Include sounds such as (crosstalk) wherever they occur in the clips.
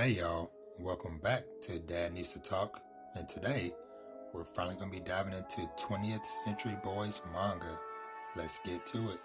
Hey y'all, welcome back to Dad Needs to Talk. And today we're finally going to be diving into 20th Century Boys manga. Let's get to it.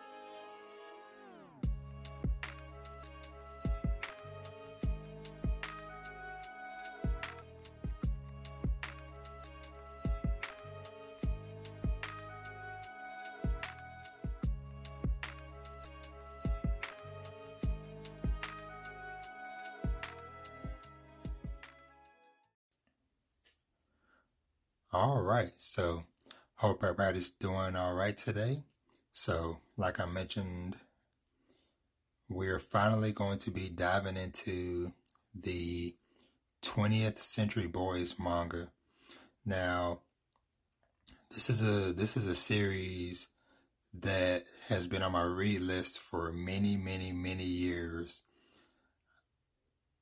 Everybody's doing all right today. So, like I mentioned, we're finally going to be diving into the 20th Century Boys manga. Now, this is a this is a series that has been on my read list for many, many, many years.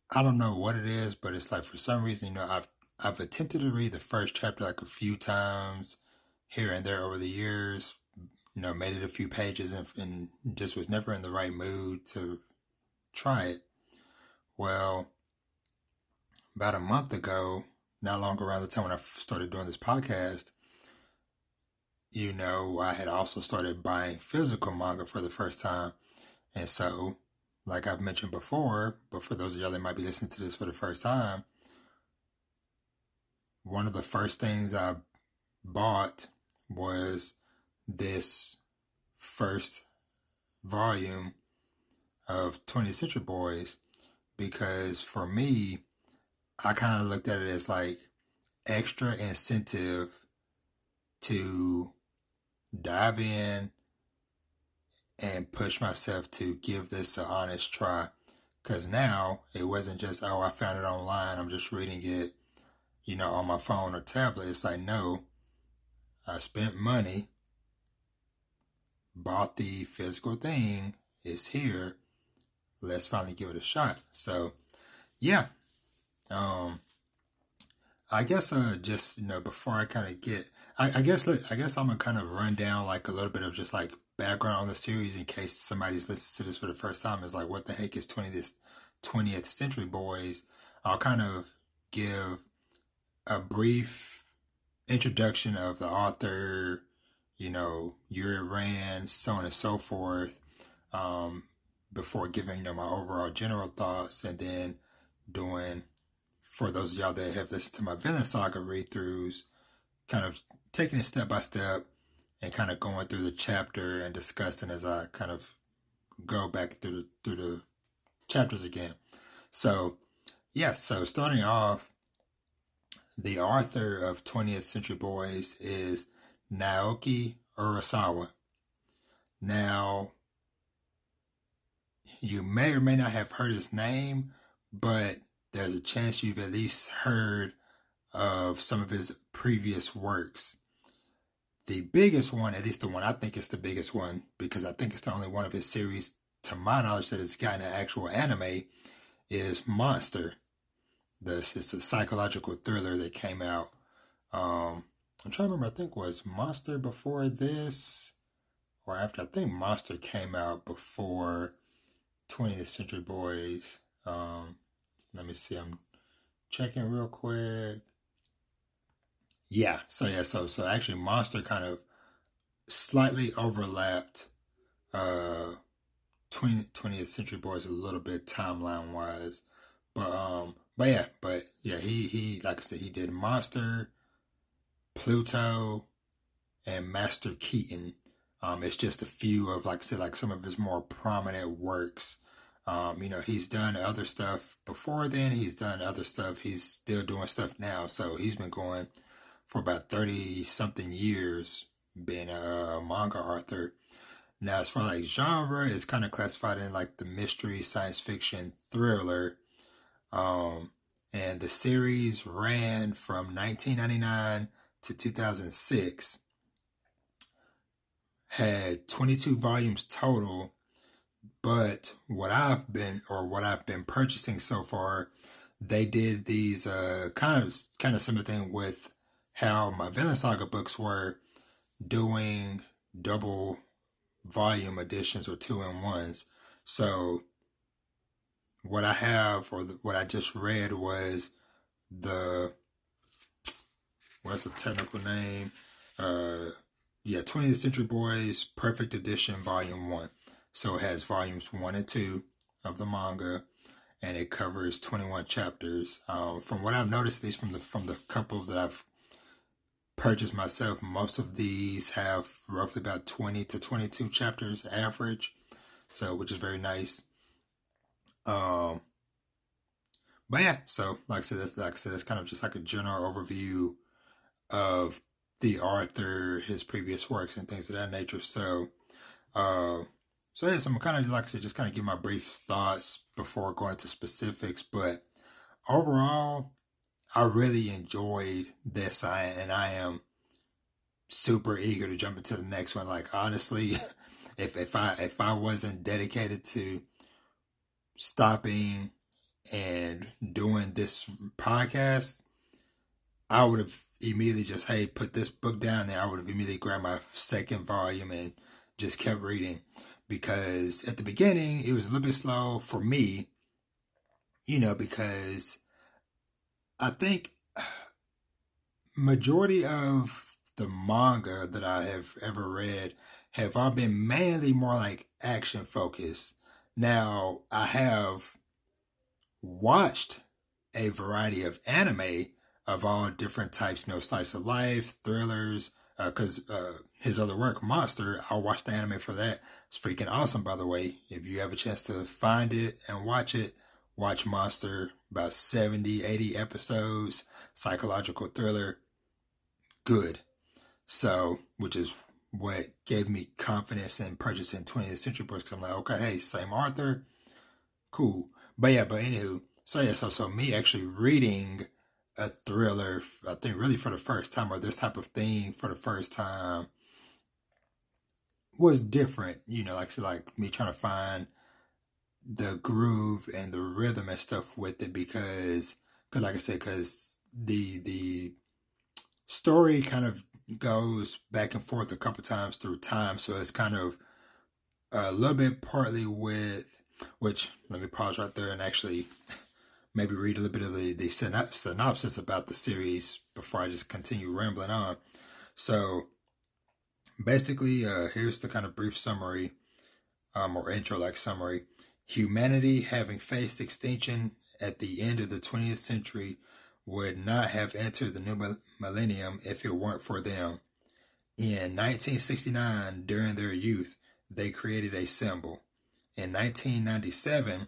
I don't know what it is, but it's like for some reason, you know, I've I've attempted to read the first chapter like a few times here and there over the years. You know, made it a few pages and, and just was never in the right mood to try it. Well, about a month ago, not long around the time when I started doing this podcast, you know, I had also started buying physical manga for the first time. And so, like I've mentioned before, but for those of y'all that might be listening to this for the first time, one of the first things I bought was this first volume of 20th Century Boys because for me, I kind of looked at it as like extra incentive to dive in and push myself to give this an honest try. Because now it wasn't just, oh, I found it online, I'm just reading it you know, on my phone or tablet. It's like, no, I spent money, bought the physical thing, it's here. Let's finally give it a shot. So, yeah. Um, I guess uh just you know before I kind of get I, I guess I guess I'm gonna kind of run down like a little bit of just like background on the series in case somebody's listening to this for the first time is like what the heck is 20 this 20th century boys I'll kind of give a brief introduction of the author, you know, Yuri Rand, so on and so forth, um, before giving them my overall general thoughts, and then doing for those of y'all that have listened to my Vinland Saga read throughs, kind of taking it step by step and kind of going through the chapter and discussing as I kind of go back through the through the chapters again. So yeah, so starting off the author of 20th Century Boys is Naoki Urasawa. Now, you may or may not have heard his name, but there's a chance you've at least heard of some of his previous works. The biggest one, at least the one I think is the biggest one, because I think it's the only one of his series, to my knowledge, that has gotten an actual anime, is Monster this it's a psychological thriller that came out. Um, I'm trying to remember. I think was Monster before this or after. I think Monster came out before 20th Century Boys. Um, let me see. I'm checking real quick. Yeah. So yeah. So so actually, Monster kind of slightly overlapped. Uh, 20, 20th Century Boys a little bit timeline wise, but um, but yeah, but yeah, he he like I said, he did Monster, Pluto, and Master Keaton. Um, it's just a few of like I said, like some of his more prominent works. Um, you know, he's done other stuff before then. He's done other stuff. He's still doing stuff now. So he's been going for about thirty something years, being a, manga author. Now, as far as like genre, it's kind of classified in like the mystery, science fiction, thriller um, and the series ran from 1999 to 2006. Had 22 volumes total, but what I've been or what I've been purchasing so far, they did these uh, kind of kind of similar thing with how my Vinland Saga books were doing double volume editions or two in ones. So what I have or the, what I just read was the what's the technical name? Uh, yeah, 20th Century Boys Perfect Edition Volume 1. So it has volumes 1 and 2 of the manga and it covers 21 chapters. Um, from what I've noticed, least from the from the couple that I've purchased myself, most of these have roughly about 20 to 22 chapters average, so which is very nice. Um, but yeah, so like I said, that's like I said, that's kind of just like a general overview of the author, his previous works, and things of that nature. So, uh, so yes, I'm kind of like I said, just kind of give my brief thoughts before going into specifics. But overall, I really enjoyed this, I and I am super eager to jump into the next one. Like honestly, (laughs) if if I if I wasn't dedicated to stopping and doing this podcast, I would have immediately just hey put this book down and I would have immediately grabbed my second volume and just kept reading because at the beginning it was a little bit slow for me, you know, because I think majority of the manga that I have ever read have all been mainly more like action focused. Now I have watched a variety of anime of all different types, you know, slice of life, thrillers, because uh, uh, his other work, Monster, I watched the anime for that. It's freaking awesome, by the way. If you have a chance to find it and watch it, watch Monster. About 70, 80 episodes, psychological thriller. Good. So, which is what gave me confidence in purchasing 20th Century books. I'm like, okay, hey, same author, cool. But yeah, but anywho, so yeah, so so me actually reading a thriller, I think really for the first time, or this type of thing for the first time, was different. You know, like so like me trying to find the groove and the rhythm and stuff with it because, cause like I said, because the the story kind of goes back and forth a couple times through time, so it's kind of a little bit partly with which let me pause right there and actually (laughs) maybe read a little bit of the, the synopsis about the series before I just continue rambling on. So basically, uh, here's the kind of brief summary um, or intro like summary. Humanity, having faced extinction at the end of the 20th century, would not have entered the new millennium if it weren't for them. In 1969, during their youth, they created a symbol. In 1997,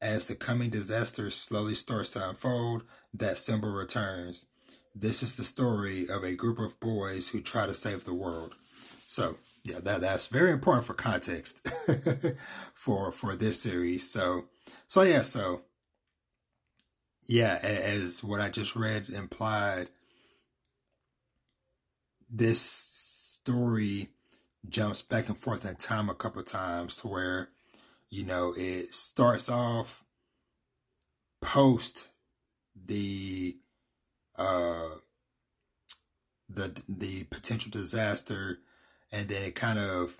as the coming disaster slowly starts to unfold, that symbol returns. This is the story of a group of boys who try to save the world. So, yeah, that that's very important for context (laughs) for for this series. So, so yeah, so yeah, as what I just read implied, this story jumps back and forth in time a couple times to where you know, it starts off post the uh the the potential disaster and then it kind of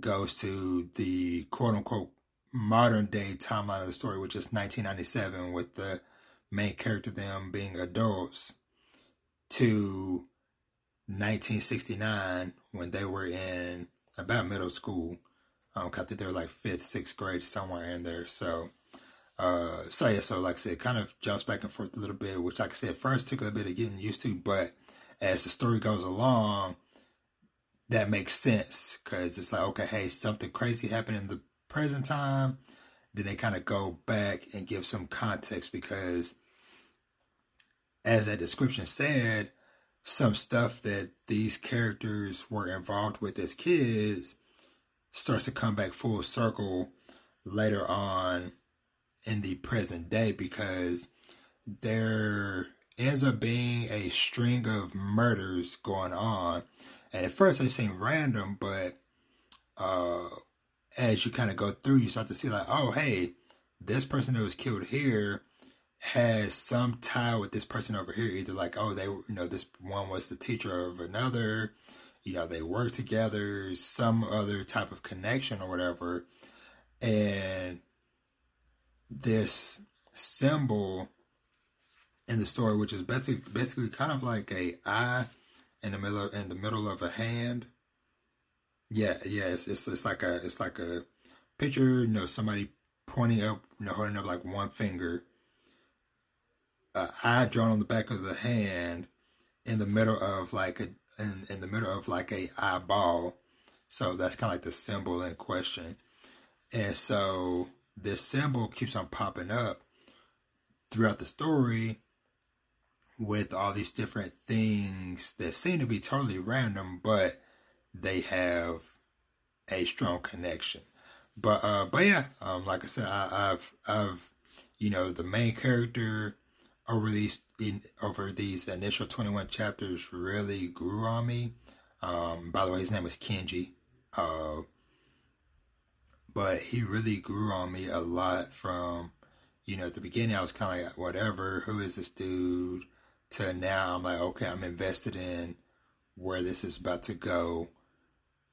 goes to the quote unquote modern day timeline of the story which is 1997 with the main character them being adults to 1969 when they were in about middle school um, I think they were like fifth, sixth grade, somewhere in there. So, uh, so yeah, so like I said, kind of jumps back and forth a little bit, which like I said, first took a bit of getting used to, but as the story goes along, that makes sense because it's like, okay, hey, something crazy happened in the present time. Then they kind of go back and give some context because, as that description said, some stuff that these characters were involved with as kids starts to come back full circle later on in the present day because there ends up being a string of murders going on. And at first they seem random, but uh, as you kind of go through, you start to see like, oh, hey, this person that was killed here has some tie with this person over here. Either like, oh, they, you know, this one was the teacher of another, you know, they work together, some other type of connection or whatever. And this symbol in the story, which is basically basically kind of like a eye in the middle of, in the middle of a hand. Yeah, yeah, it's, it's it's like a it's like a picture, you know, somebody pointing up, you know, holding up like one finger, eye drawn on the back of the hand, in the middle of like a in, in the middle of like a eyeball. So that's kind of like the symbol in question. And so this symbol keeps on popping up throughout the story with all these different things that seem to be totally random, but they have a strong connection. But uh, but yeah, um, like I said, I, have I've you know the main character over these in, over these initial twenty one chapters really grew on me. Um, by the way, his name is Kenji. Uh, but he really grew on me a lot from you know at the beginning I was kind of like whatever who is this dude to now I'm like, okay, I'm invested in where this is about to go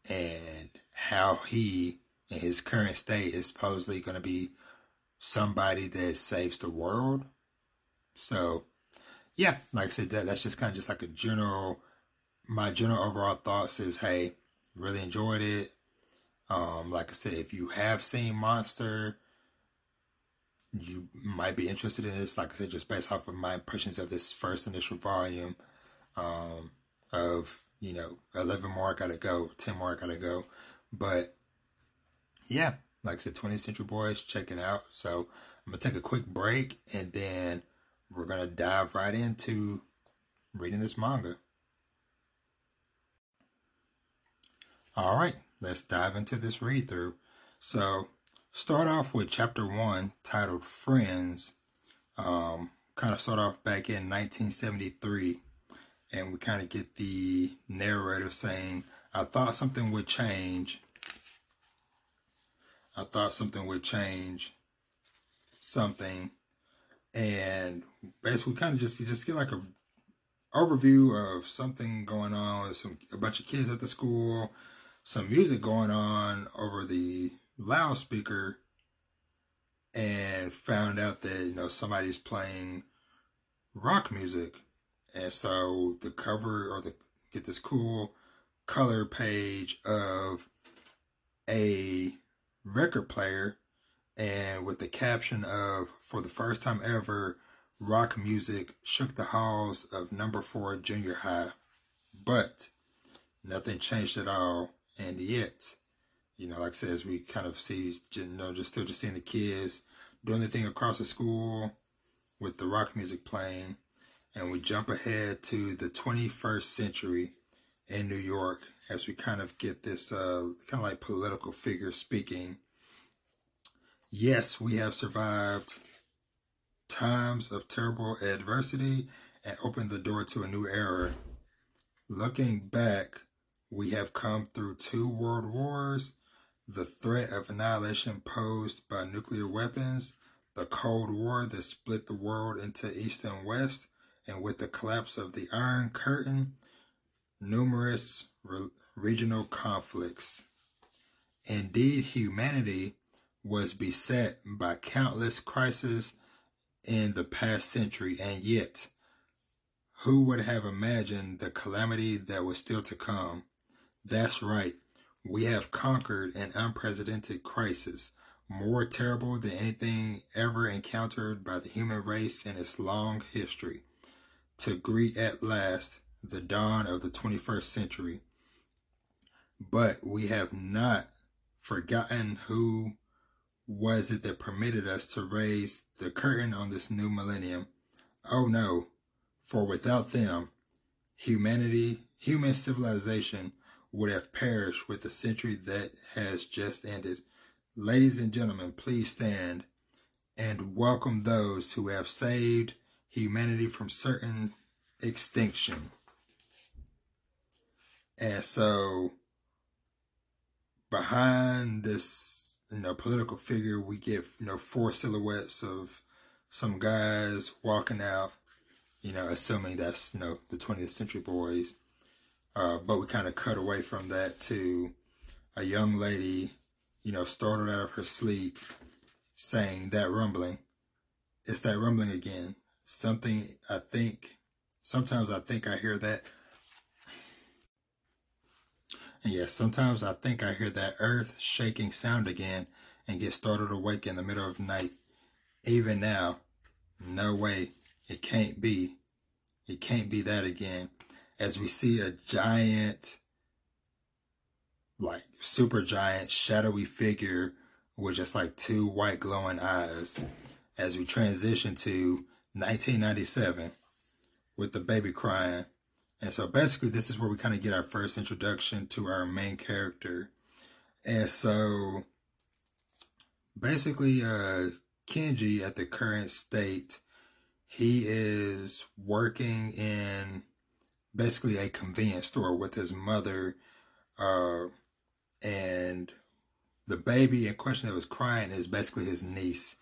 and how he, in his current state, is supposedly going to be somebody that saves the world. So, yeah, like I said, that, that's just kind of just like a general, my general overall thoughts is, hey, really enjoyed it. Um, like I said, if you have seen Monster, you might be interested in this. Like I said, just based off of my impressions of this first initial volume um, of, you know, 11 more I gotta go, 10 more I gotta go. But yeah, like I said, 20th Century Boys, check it out. So I'm gonna take a quick break and then we're gonna dive right into reading this manga. All right, let's dive into this read through. So start off with chapter one titled Friends. Um, kind of start off back in 1973, and we kind of get the narrator saying, I thought something would change. I thought something would change something. And basically kind of just you just get like a overview of something going on with some a bunch of kids at the school, some music going on over the loudspeaker and found out that you know somebody's playing rock music. And so the cover or the get this cool color page of a record player and with the caption of for the first time ever rock music shook the halls of number 4 junior high but nothing changed at all and yet you know, like I said, as we kind of see, you know, just still just seeing the kids doing their thing across the school with the rock music playing. And we jump ahead to the 21st century in New York as we kind of get this uh, kind of like political figure speaking. Yes, we have survived times of terrible adversity and opened the door to a new era. Looking back, we have come through two world wars the threat of annihilation posed by nuclear weapons, the Cold War that split the world into East and West, and with the collapse of the Iron Curtain, numerous re- regional conflicts. Indeed, humanity was beset by countless crises in the past century, and yet, who would have imagined the calamity that was still to come? That's right. We have conquered an unprecedented crisis, more terrible than anything ever encountered by the human race in its long history, to greet at last the dawn of the 21st century. But we have not forgotten who was it that permitted us to raise the curtain on this new millennium. Oh no, for without them, humanity, human civilization would have perished with the century that has just ended. Ladies and gentlemen, please stand and welcome those who have saved humanity from certain extinction. And so, behind this, you know, political figure, we get, you know, four silhouettes of some guys walking out, you know, assuming that's, you know, the 20th century boys uh, but we kind of cut away from that to a young lady, you know, startled out of her sleep, saying that rumbling. It's that rumbling again. Something I think, sometimes I think I hear that. And yes, sometimes I think I hear that earth shaking sound again and get startled awake in the middle of night. Even now, no way, it can't be. It can't be that again. As we see a giant, like super giant, shadowy figure with just like two white glowing eyes as we transition to 1997 with the baby crying. And so basically, this is where we kind of get our first introduction to our main character. And so basically, uh, Kenji at the current state, he is working in basically a convenience store with his mother, uh, and the baby in question that was crying is basically his niece,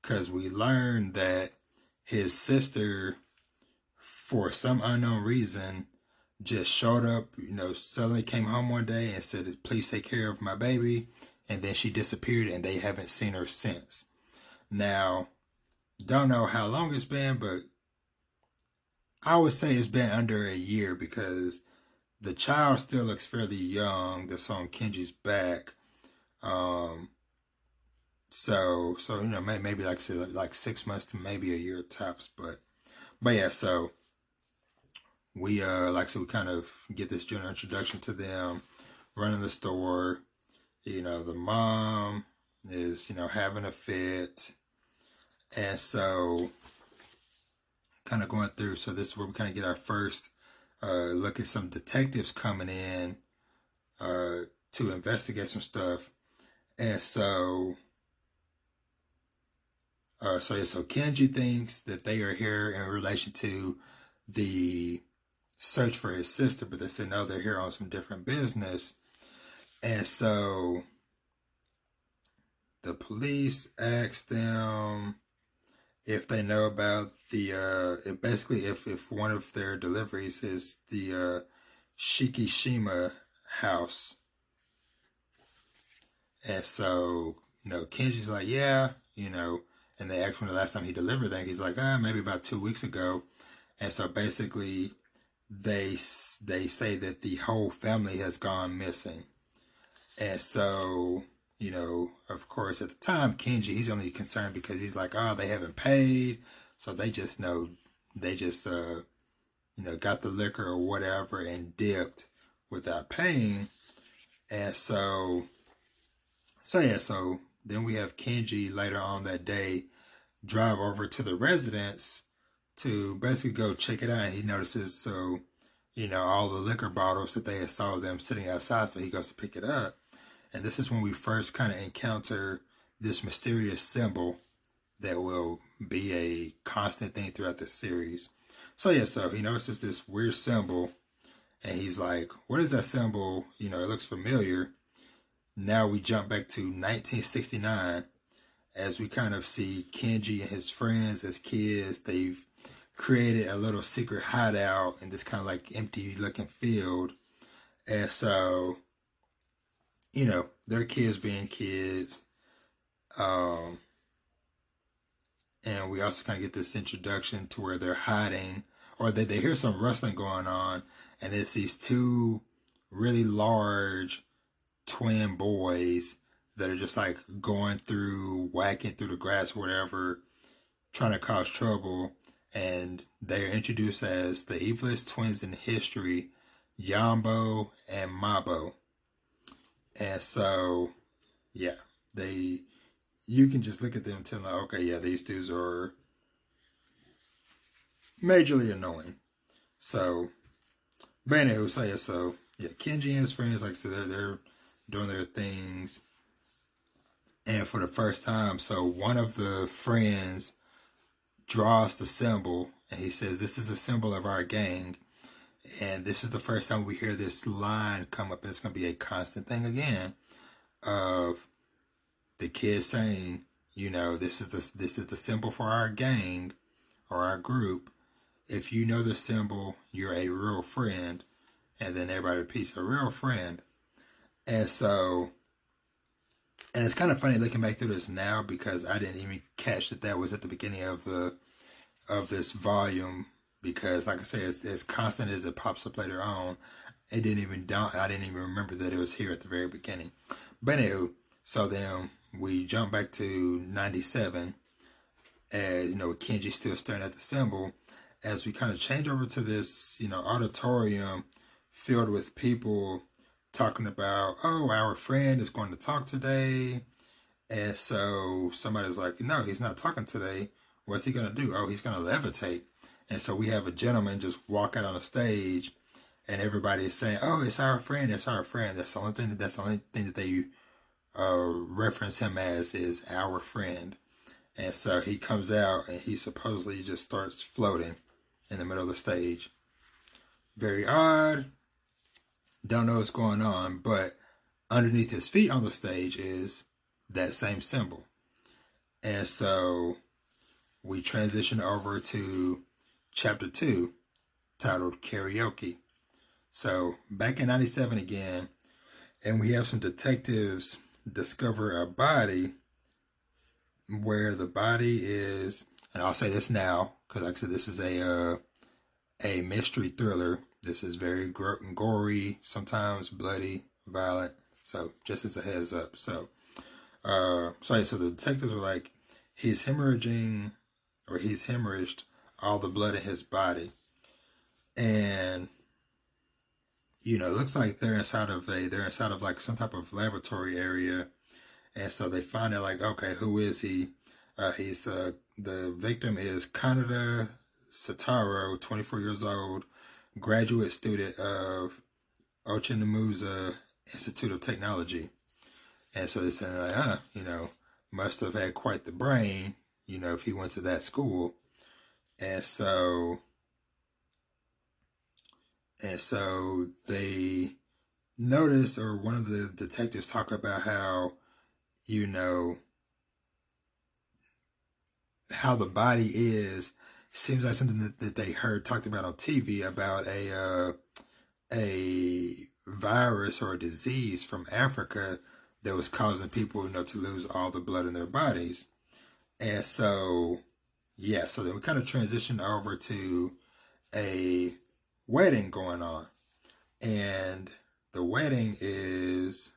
because we learned that his sister, for some unknown reason, just showed up, you know, suddenly came home one day and said, please take care of my baby. And then she disappeared and they haven't seen her since. Now, don't know how long it's been, but I would say it's been under a year because the child still looks fairly young that's on Kenji's back. Um, so, so, you know, maybe, maybe like, like six months to maybe a year tops, but, but yeah, so we, uh, like I said, we kind of get this general introduction to them running the store. You know, the mom is, you know, having a fit. And so, kind of going through. So, this is where we kind of get our first uh, look at some detectives coming in uh, to investigate some stuff. And so, uh, so yeah, so Kenji thinks that they are here in relation to the search for his sister, but they said no, they're here on some different business. And so the police asked them if they know about the uh basically if if one of their deliveries is the uh Shikishima house. And so, you know, Kenji's like, yeah, you know, and they asked when the last time he delivered that. He's like, ah, maybe about two weeks ago. And so basically, they they say that the whole family has gone missing. And so, you know, of course, at the time, Kenji, he's only concerned because he's like, oh, they haven't paid. So they just know, they just, uh, you know, got the liquor or whatever and dipped without paying. And so, so yeah, so then we have Kenji later on that day drive over to the residence to basically go check it out. And he notices, so, you know, all the liquor bottles that they had saw them sitting outside. So he goes to pick it up. And this is when we first kind of encounter this mysterious symbol that will be a constant thing throughout the series. So yeah, so he notices this weird symbol and he's like, what is that symbol? You know, it looks familiar. Now we jump back to 1969 as we kind of see Kenji and his friends as kids. They've created a little secret hideout in this kind of like empty looking field. And so, you know, their kids being kids. Um, and we also kind of get this introduction to where they're hiding or they, they hear some rustling going on and it's these two really large twin boys that are just like going through whacking through the grass whatever trying to cause trouble and they are introduced as the evilest twins in history Yanbo and Manbo and so yeah they you can just look at them and tell like, okay, yeah, these dudes are majorly annoying. So, but anyway, so yeah, so yeah, Kenji and his friends, like I said, they're, they're doing their things. And for the first time, so one of the friends draws the symbol and he says, This is a symbol of our gang. And this is the first time we hear this line come up, and it's going to be a constant thing again of the kid saying, you know, this is the this is the symbol for our gang or our group. If you know the symbol, you're a real friend. And then everybody repeats a real friend. And so and it's kind of funny looking back through this now because I didn't even catch that that was at the beginning of the of this volume because, like I said, it's as constant as it pops up later on. It didn't even dawn. I didn't even remember that it was here at the very beginning. But anywho, so then we jump back to '97, as you know, Kenji still staring at the symbol. As we kind of change over to this, you know, auditorium filled with people talking about, oh, our friend is going to talk today. And so somebody's like, no, he's not talking today. What's he going to do? Oh, he's going to levitate. And so we have a gentleman just walk out on the stage and everybody is saying, oh, it's our friend. It's our friend. That's the only thing that, that's the only thing that they uh, reference him as is our friend. And so he comes out and he supposedly just starts floating in the middle of the stage. Very odd, don't know what's going on, but underneath his feet on the stage is that same symbol. And so we transition over to chapter two, titled Karaoke. So back in 97 again, and we have some detectives discover a body where the body is, and I'll say this now, because like I said, this is a uh, a mystery thriller this is very gory, sometimes bloody, violent. So just as a heads up. So, uh, so so the detectives were like, he's hemorrhaging, or he's hemorrhaged all the blood in his body, and you know, looks like they're inside of a they're inside of like some type of laboratory area, and so they find out like, okay, who is he? Uh, he's uh, the victim is Kaneda Sataro, 24 years old, graduate student of Ochanomizu Institute of Technology. And so they're saying, like, huh, you know, must have had quite the brain, you know, if he went to that school. And so, and so they notice, or one of the detectives talk about how, you know, how the body is seems like something that, that they heard talked about on TV about a uh, a virus or a disease from Africa that was causing people, you know, to lose all the blood in their bodies. And so, yeah, so then we kind of transitioned over to a wedding going on. And the wedding is.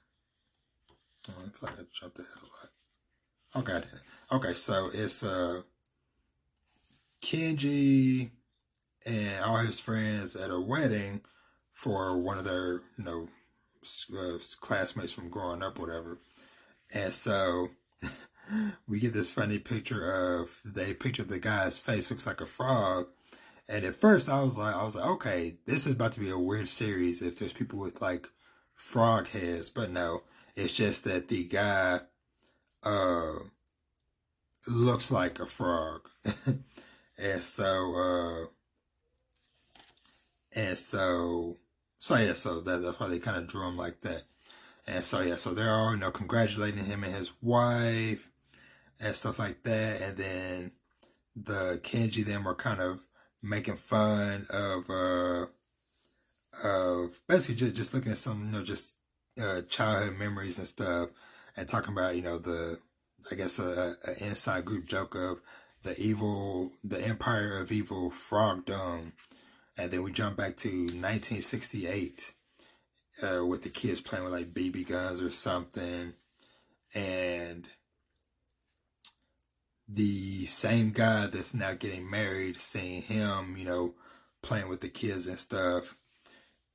Oh, I feel like I jumped ahead a lot. Okay, okay, so it's uh Kenji and all his friends at a wedding for one of their, you know, uh, classmates from growing up, whatever. And so (laughs) we get this funny picture of they picture the guy's face looks like a frog. And at first I was like I was like, okay, this is about to be a weird series if there's people with like frog heads, but no, it's just that the guy uh looks like a frog. (laughs) And so, uh, and so, so yeah, so that, that's why they kind of drew him like that. And so, yeah, so they're all, you know, congratulating him and his wife and stuff like that. And then the Kenji them were kind of making fun of, uh, of basically just, just looking at some, you know, just, uh, childhood memories and stuff and talking about, you know, the, I guess, a, a inside group joke of the evil, the Empire of Evil frog Frogdom, and then we jump back to 1968 uh, with the kids playing with like BB guns or something, and the same guy that's now getting married, seeing him, you know, playing with the kids and stuff,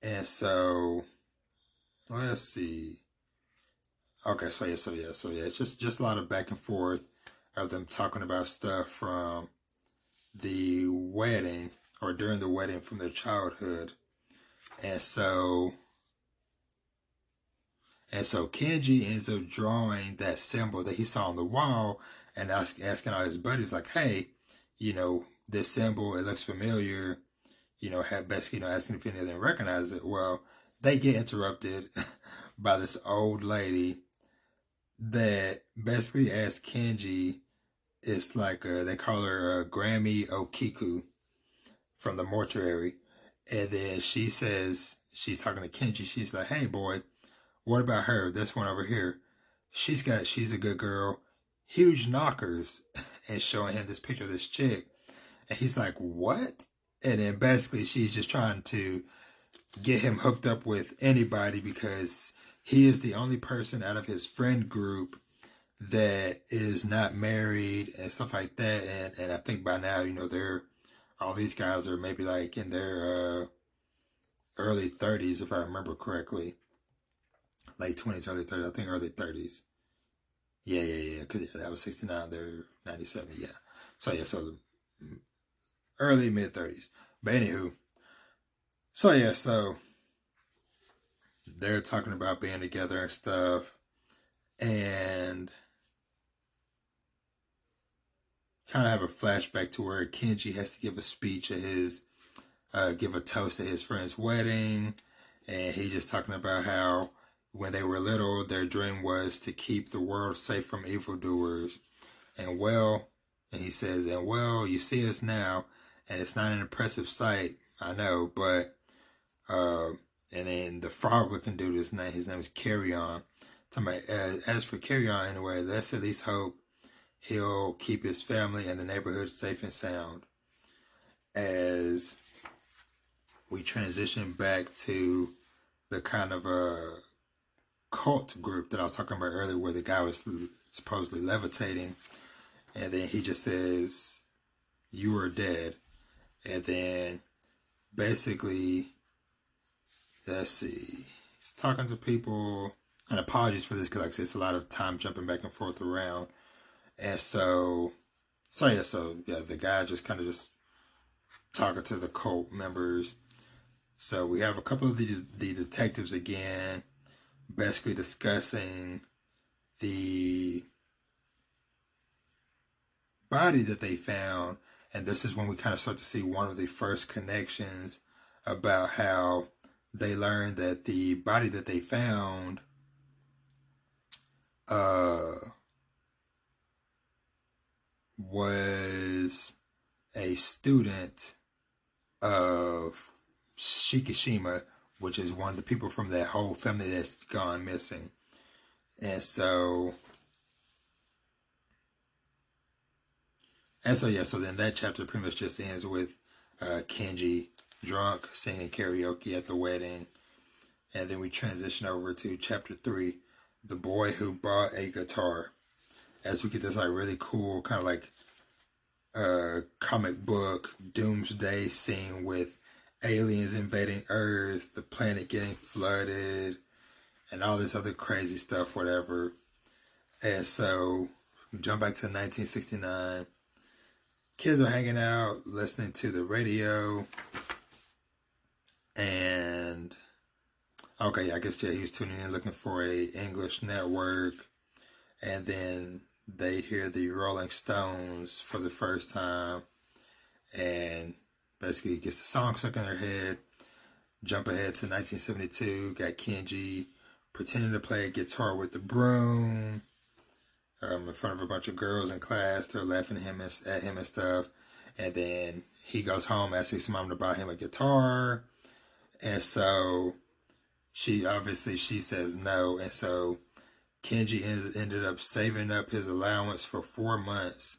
and so let's see. Okay, so yeah, so yeah, so yeah, it's just just a lot of back and forth of them talking about stuff from the wedding or during the wedding from their childhood. And so and so Kenji ends up drawing that symbol that he saw on the wall and ask, asking all his buddies like, hey, you know, this symbol, it looks familiar. You know, have basically, you know, asking if any of them recognize it. Well, they get interrupted (laughs) by this old lady that basically asks Kenji it's like they call her Grammy Okiku from the mortuary, and then she says she's talking to Kenji. She's like, "Hey, boy, what about her? This one over here." she's got she's a good girl, huge knockers, (laughs) and showing him this picture of this chick, and he's like, "What?" And then basically she's just trying to get him hooked up with anybody because he is the only person out of his friend group that is not married and stuff like that. And and I think by now, you know, they're all these guys are maybe like in their uh, early 30s, if I remember correctly. Late 20s, early 30s. I think early 30s. Yeah, yeah, yeah. Cause yeah, that was 69. They're 97. Yeah. So yeah, so early mid 30s. But anywho, so yeah, so they're talking about being together and stuff, and kind of have a flashback to where Kenji has to give a speech at his, uh, give a toast at his friend's wedding, and he just talking about how when they were little, their dream was to keep the world safe from evildoers, and well, and he says, and well, you see us now, and it's not an impressive sight, I know, but, uh, and then the frog looking dude, his name, his name is Keroyon. Somebody, as, for Keroyon, anyway, let's at least hope he'll keep his family and the neighborhood safe and sound. As we transition back to the kind of a cult group that I was talking about earlier, where the guy was supposedly levitating, and then he just says, "You are dead," and then basically, let's see, he's talking to people. And apologies for this because like I said, it's a lot of time jumping back and forth around. And so, so yeah, so yeah, the guy just kind of just talking to the cult members. So we have a couple of the the detectives again, basically discussing the body that they found, and this is when we kind of start to see one of the first connections about how they learned that the body that they found uh was a student of Shikishima, which is one of the people from that whole family that's gone missing. And so, and so, yeah, so then that chapter pretty much just ends with uh, Kenji drunk singing karaoke at the wedding. And then we transition over to chapter three The Boy Who Bought a Guitar as we get this like really cool kind of like uh comic book doomsday scene with aliens invading Earth, the planet getting flooded, and all this other crazy stuff, whatever. And so jump back to 1969. Kids are hanging out, listening to the radio, and okay, yeah, I guess yeah, he was tuning in looking for a English network, and then they hear the Rolling Stones for the first time and basically gets the song stuck in their head. Jump ahead to 1972, got Kenji pretending to play guitar with the broom um, in front of a bunch of girls in class. They're laughing him, and, at him and stuff. And then he goes home, asks his mom to buy him a guitar. And so she obviously she says no. And so Kenji ended up saving up his allowance for four months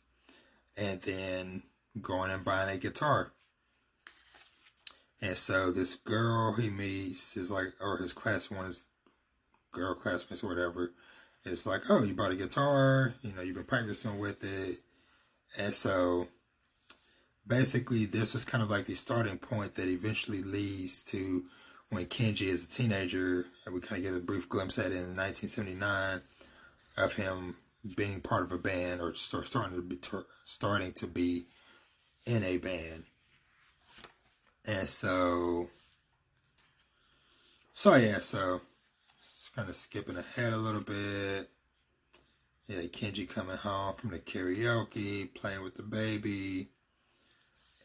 and then going and buying a guitar. And so this girl he meets is like, or his class one is girl classmates or whatever. It's like, oh, you bought a guitar, you know, you've been practicing with it. And so basically, this was kind of like the starting point that eventually leads to when Kenji is a teenager, and we kind of get a brief glimpse at it in 1979 of him being part of a band or starting to be starting to be in a band. And so, so yeah, so just kind of skipping ahead a little bit. Yeah, Kenji coming home from the karaoke, playing with the baby,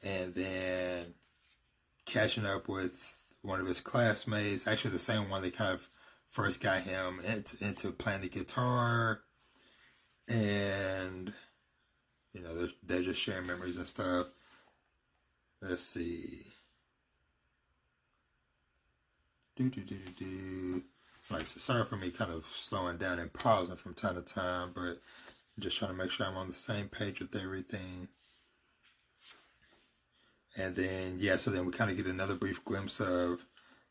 and then catching up with one of his classmates, actually the same one that kind of first got him into, into playing the guitar, and you know they're, they're just sharing memories and stuff. Let's see. Do do do do do. like so sorry for me kind of slowing down and pausing from time to time, but just trying to make sure I'm on the same page with everything. And then yeah, so then we kind of get another brief glimpse of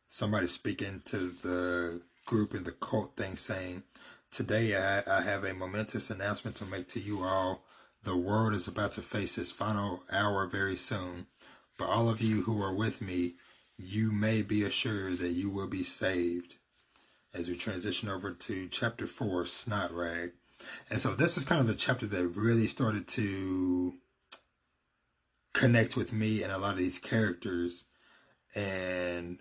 somebody speaking to the group in the cult thing saying, Today I, I have a momentous announcement to make to you all. The world is about to face its final hour very soon. But all of you who are with me, you may be assured that you will be saved. As we transition over to chapter 4, Snot Rag. And so this was kind of the chapter that really started to connect with me and a lot of these characters. And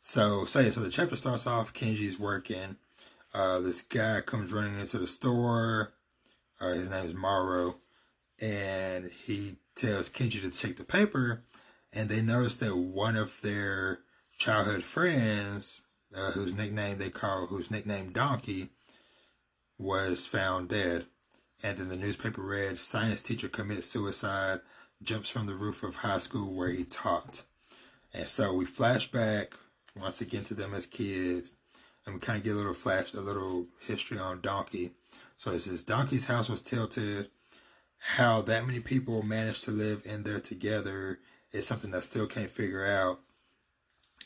so, so yeah, so the chapter starts off, Kenji's working. Uh, this guy comes running into the store. Uh, his name is Maro. And he tells Kenji to take the paper. And they noticed that one of their childhood friends, uh, whose nickname they call, whose nickname Donkey, was found dead. And then the newspaper read, science teacher commits suicide, jumps from the roof of high school where he taught. And so we flash back once again to them as kids, and we kind of get a little flash, a little history on Donkey. So it says Donkey's house was tilted. How that many people managed to live in there together is something that still can't figure out.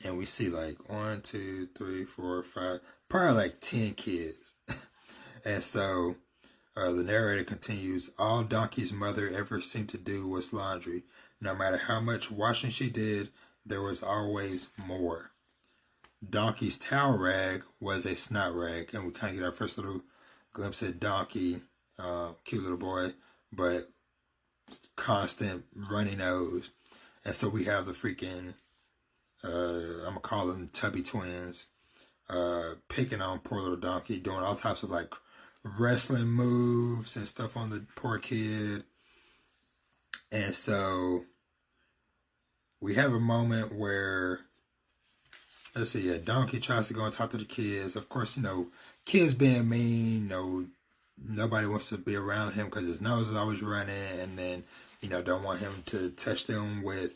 And we see like one, two, three, four, five, probably like ten kids. (laughs) and so uh, the narrator continues All Donkey's mother ever seemed to do was laundry. No matter how much washing she did, there was always more. Donkey's towel rag was a snot rag, and we kind of get our first little glimpse at Donkey, uh, cute little boy, but constant runny nose. And so we have the freaking, uh, I'm gonna call them Tubby twins, uh, picking on poor little Donkey, doing all types of like wrestling moves and stuff on the poor kid. And so we have a moment where let's see, yeah, Donkey tries to go and talk to the kids. Of course, you know, kids being mean, you know, nobody wants to be around him because his nose is always running, and then, you know, don't want him to touch them with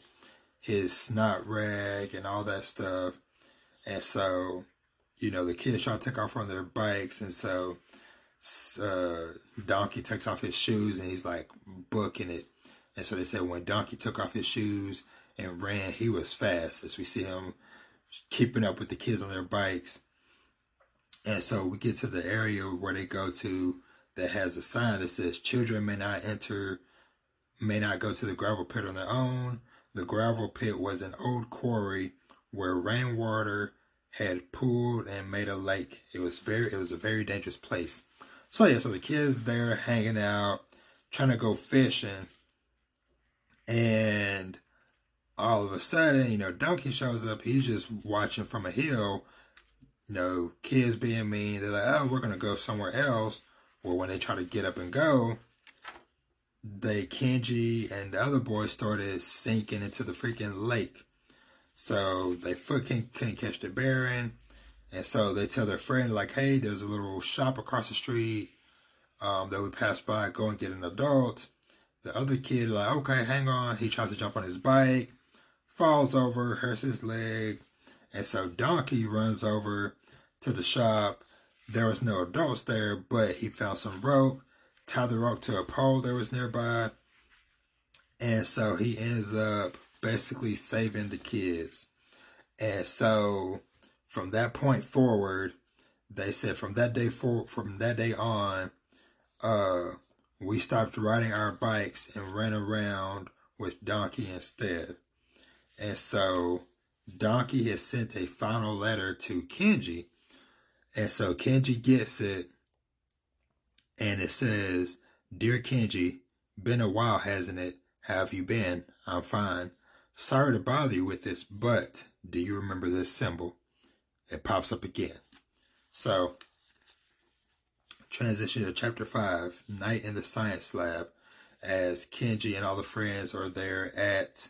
his snot rag and all that stuff. And so, you know, the kids try to take off on their bikes, and so uh, Donkey takes off his shoes and he's like booking it. And so they said when Donkey took off his shoes and ran, he was fast as we see him keeping up with the kids on their bikes. And so we get to the area where they go to that has a sign that says children may not enter, may not go to the gravel pit on their own. The gravel pit was an old quarry where rainwater had pooled and made a lake. It was very, it was a very dangerous place. So yeah, so the kids there hanging out, trying to go fishing, and all of a sudden, you know, Donkey shows up. He's just watching from a hill. You know, kids being mean. They're like, "Oh, we're gonna go somewhere else." Or when they try to get up and go, they Kenji and the other boys started sinking into the freaking lake. So they fucking couldn't catch the bearing. And so they tell their friend, like, hey, there's a little shop across the street um, that we pass by, go and get an adult. The other kid, like, okay, hang on. He tries to jump on his bike, falls over, hurts his leg. And so Donkey runs over to the shop. There was no adults there, but he found some rope, tied the rock to a pole that was nearby. And so he ends up basically saving the kids. And so from that point forward, they said from that day for from that day on, uh, we stopped riding our bikes and ran around with Donkey instead. And so Donkey has sent a final letter to Kenji. And so Kenji gets it and it says, Dear Kenji, been a while, hasn't it? Have you been? I'm fine. Sorry to bother you with this, but do you remember this symbol? it pops up again. So, transition to chapter 5 Night in the Science Lab, as Kenji and all the friends are there at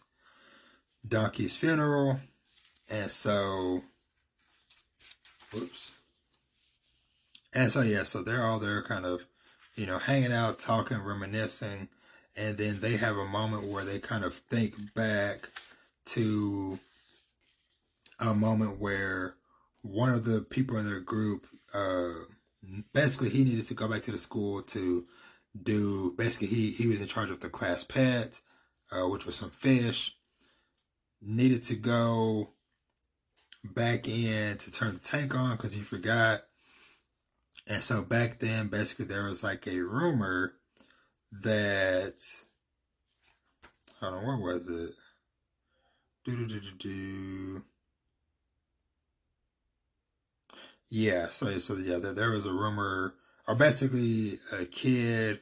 Donkey's funeral. And so, whoops. And so, yeah, so they're all there kind of, you know, hanging out, talking, reminiscing. And then they have a moment where they kind of think back to a moment where one of the people in their group, uh, basically he needed to go back to the school to do, basically he, he was in charge of the class pet, uh, which was some fish, needed to go back in to turn the tank on because he forgot. And so back then, basically, there was like a rumor that, I don't know, what was it? Do do do do do. Yeah, so so yeah, there, there was a rumor, or basically a kid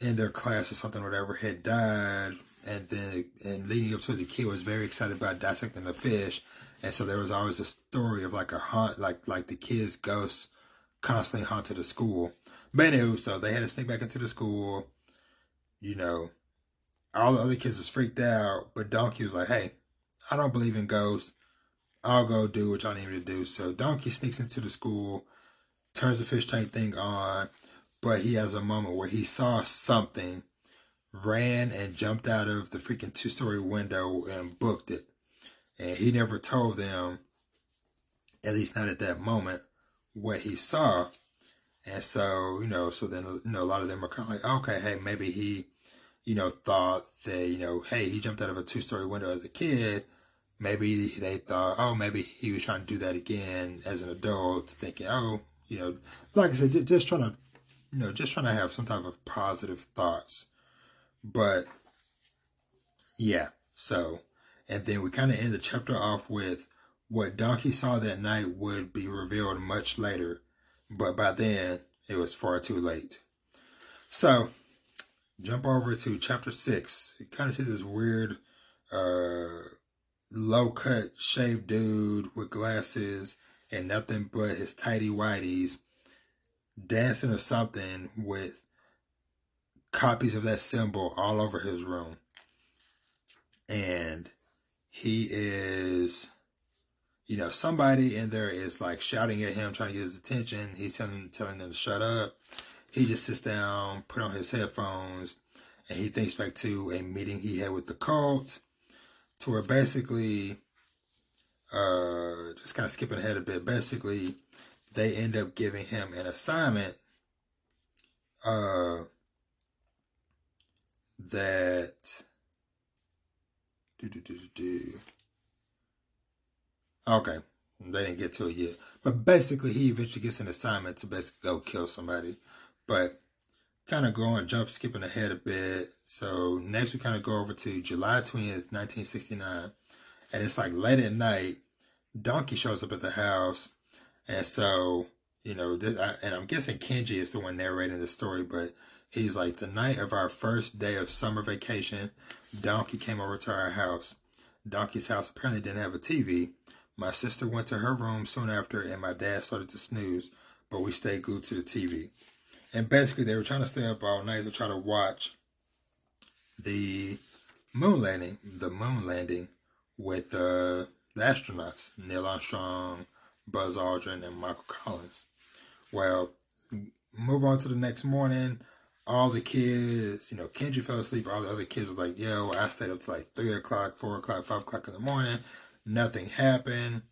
in their class or something, whatever, had died, and then and leading up to it, the kid was very excited about dissecting the fish, and so there was always a story of like a haunt, like like the kid's ghost constantly haunted the school. But anyway, so they had to sneak back into the school. You know, all the other kids was freaked out, but Donkey was like, "Hey, I don't believe in ghosts. I'll go do what y'all need me to do." So Donkey sneaks into the school, turns the fish tank thing on, but he has a moment where he saw something, ran and jumped out of the freaking two story window and booked it. And he never told them, at least not at that moment, what he saw. And so, you know, so then, you know, a lot of them are kind of like, okay, hey, maybe he, you know, thought that, you know, hey, he jumped out of a two story window as a kid. Maybe they thought, oh, maybe he was trying to do that again as an adult, thinking, oh, you know, like I said, just trying to, you know, just trying to have some type of positive thoughts. But yeah, so, and then we kind of end the chapter off with what Donkey saw that night would be revealed much later, but by then it was far too late. So, jump over to chapter 6. You kind of see this weird, uh, low cut, shaved dude with glasses and nothing but his tidy whities dancing or something with copies of that symbol all over his room. And he is you know, somebody in there is like shouting at him, trying to get his attention. He's telling telling them to shut up. He just sits down, put on his headphones, and he thinks back to a meeting he had with the cult, to where basically, uh, just kind of skipping ahead a bit. Basically, they end up giving him an assignment, uh, that. Do, do, do, do, do Okay, they didn't get to it yet. But basically, he eventually gets an assignment to basically go kill somebody. But kind of going, jump, skipping ahead a bit. So next we kind of go over to July 20th, 1969. And it's like late at night, Donkey shows up at the house. And so, you know, this, I, and I'm guessing Kenji is the one narrating the story, but he's like, the night of our first day of summer vacation, Donkey came over to our house. Donkey's house apparently didn't have a TV. My sister went to her room soon after, and my dad started to snooze, but we stayed glued to the TV. And basically, they were trying to stay up all night to try to watch the moon landing, the moon landing with uh, the astronauts, Neil Armstrong, Buzz Aldrin, and Michael Collins. Well, move on to the next morning. All the kids, you know, Kenji fell asleep. All the other kids were like, yo, I stayed up to like 3 o'clock, 4 o'clock, 5 o'clock in the morning nothing happened.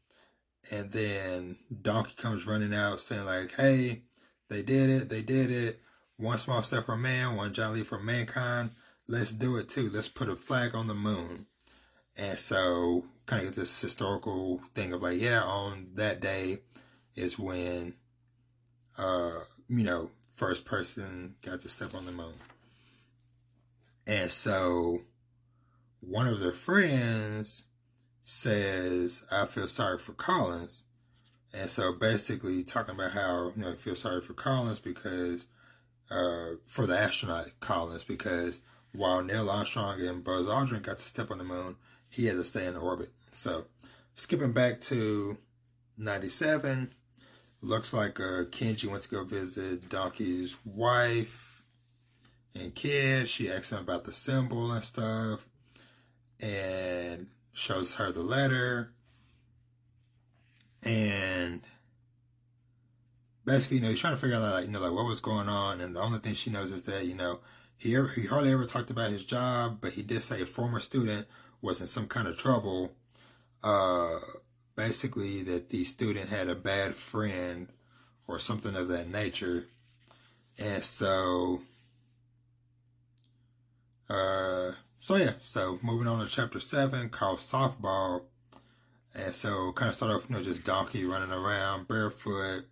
And then Donkey comes running out saying, like, hey, they did it, they did it. One small step for man, one giant leap for mankind. Let's do it too. Let's put a flag on the moon. And so, kind of get this historical thing of like, yeah, on that day is when, uh, you know, first person got to step on the moon. And so, one of their friends says, I feel sorry for Collins. And so basically talking about how, you know, I feel sorry for Collins because, uh, for the astronaut Collins, because while Neil Armstrong and Buzz Aldrin got to step on the moon, he had to stay in orbit. So skipping back to 97, looks like uh, Kenji went to go visit Donkey's wife and kid. She asked him about the symbol and stuff. And shows her the letter, and basically, you know, he's trying to figure out, like, you know, like what was going on, and the only thing she knows is that, you know, he ever, he hardly ever talked about his job, but he did say a former student was in some kind of trouble, uh, basically that the student had a bad friend or something of that nature. And so, uh, so yeah, so moving on to chapter seven called softball. And so kind of start off, you know, just Donkey running around barefoot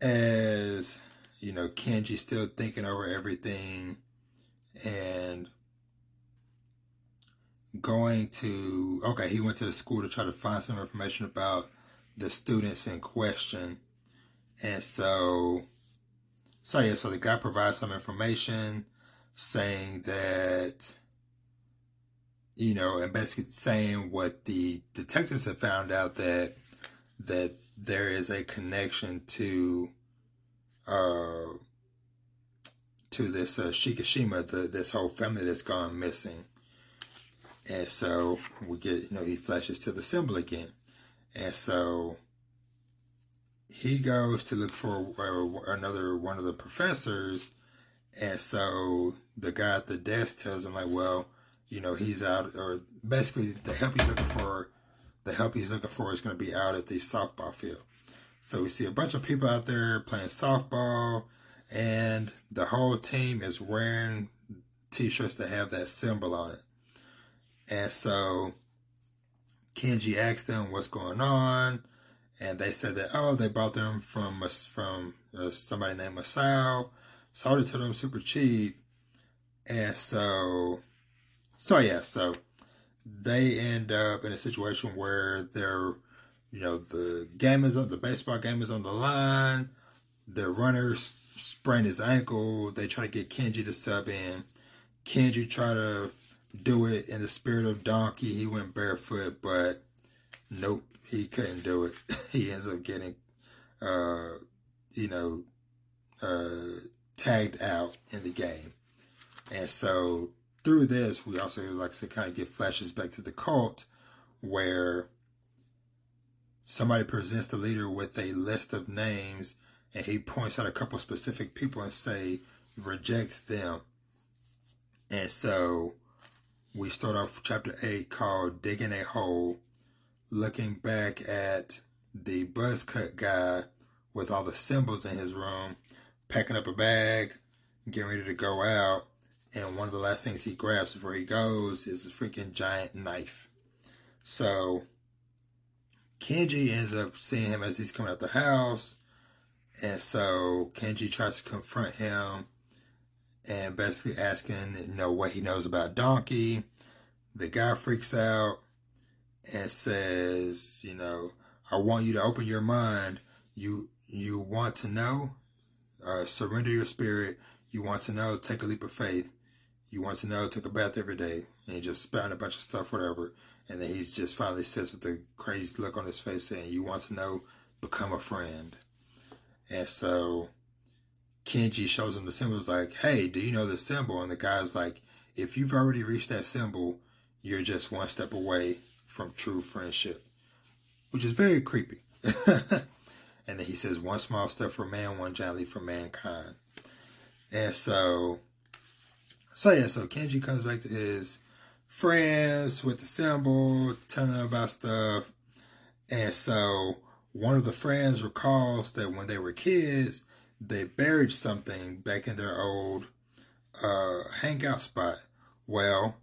as, you know, Kenji still thinking over everything and going to okay he went to the school to try to find some information about the students in question and so so yeah so the guy provides some information saying that you know and basically saying what the detectives have found out that that there is a connection to uh to this uh, Shikishima, the, this whole family that's gone missing. And so we get, you know, he flashes to the symbol again. And so he goes to look for uh, another one of the professors. And so the guy at the desk tells him, like, well, you know, he's out, or basically the help he's looking for, the help he's looking for is going to be out at the softball field. So we see a bunch of people out there playing softball, and the whole team is wearing t-shirts that have that symbol on it. And so Kenji asked them what's going on, and they said that oh they bought them from from uh, somebody named Masao, sold it to them super cheap, and so so yeah so they end up in a situation where they're you know the game is on the baseball game is on the line, the runner sprain his ankle, they try to get Kenji to sub in. Kenji try to do it in the spirit of Donkey. He went barefoot, but nope, he couldn't do it. (laughs) he ends up getting, uh, you know, uh, tagged out in the game. And so through this, we also like to kind of get flashes back to the cult where somebody presents the leader with a list of names and he points out a couple specific people and say, reject them. And so we start off chapter 8 called Digging a Hole, looking back at the buzz cut guy with all the symbols in his room, packing up a bag, getting ready to go out. And one of the last things he grabs before he goes is a freaking giant knife. So Kenji ends up seeing him as he's coming out the house. And so Kenji tries to confront him and basically asking, you know, what he knows about Donkey. The guy freaks out and says, you know, I want you to open your mind. You you want to know, uh, surrender your spirit. You want to know, take a leap of faith. You want to know, took a bath every day. And he just spouting a bunch of stuff, whatever. And then he just finally says with a crazy look on his face, saying, You want to know, become a friend. And so Kenji shows him the symbol. Is like, hey, do you know the symbol? And the guy's like, if you've already reached that symbol, you're just one step away from true friendship, which is very creepy. (laughs) and then he says, one small step for man, one giant leap for mankind. And so, so yeah, so Kenji comes back to his friends with the symbol, telling them about stuff. And so one of the friends recalls that when they were kids, they buried something back in their old uh, hangout spot. Well,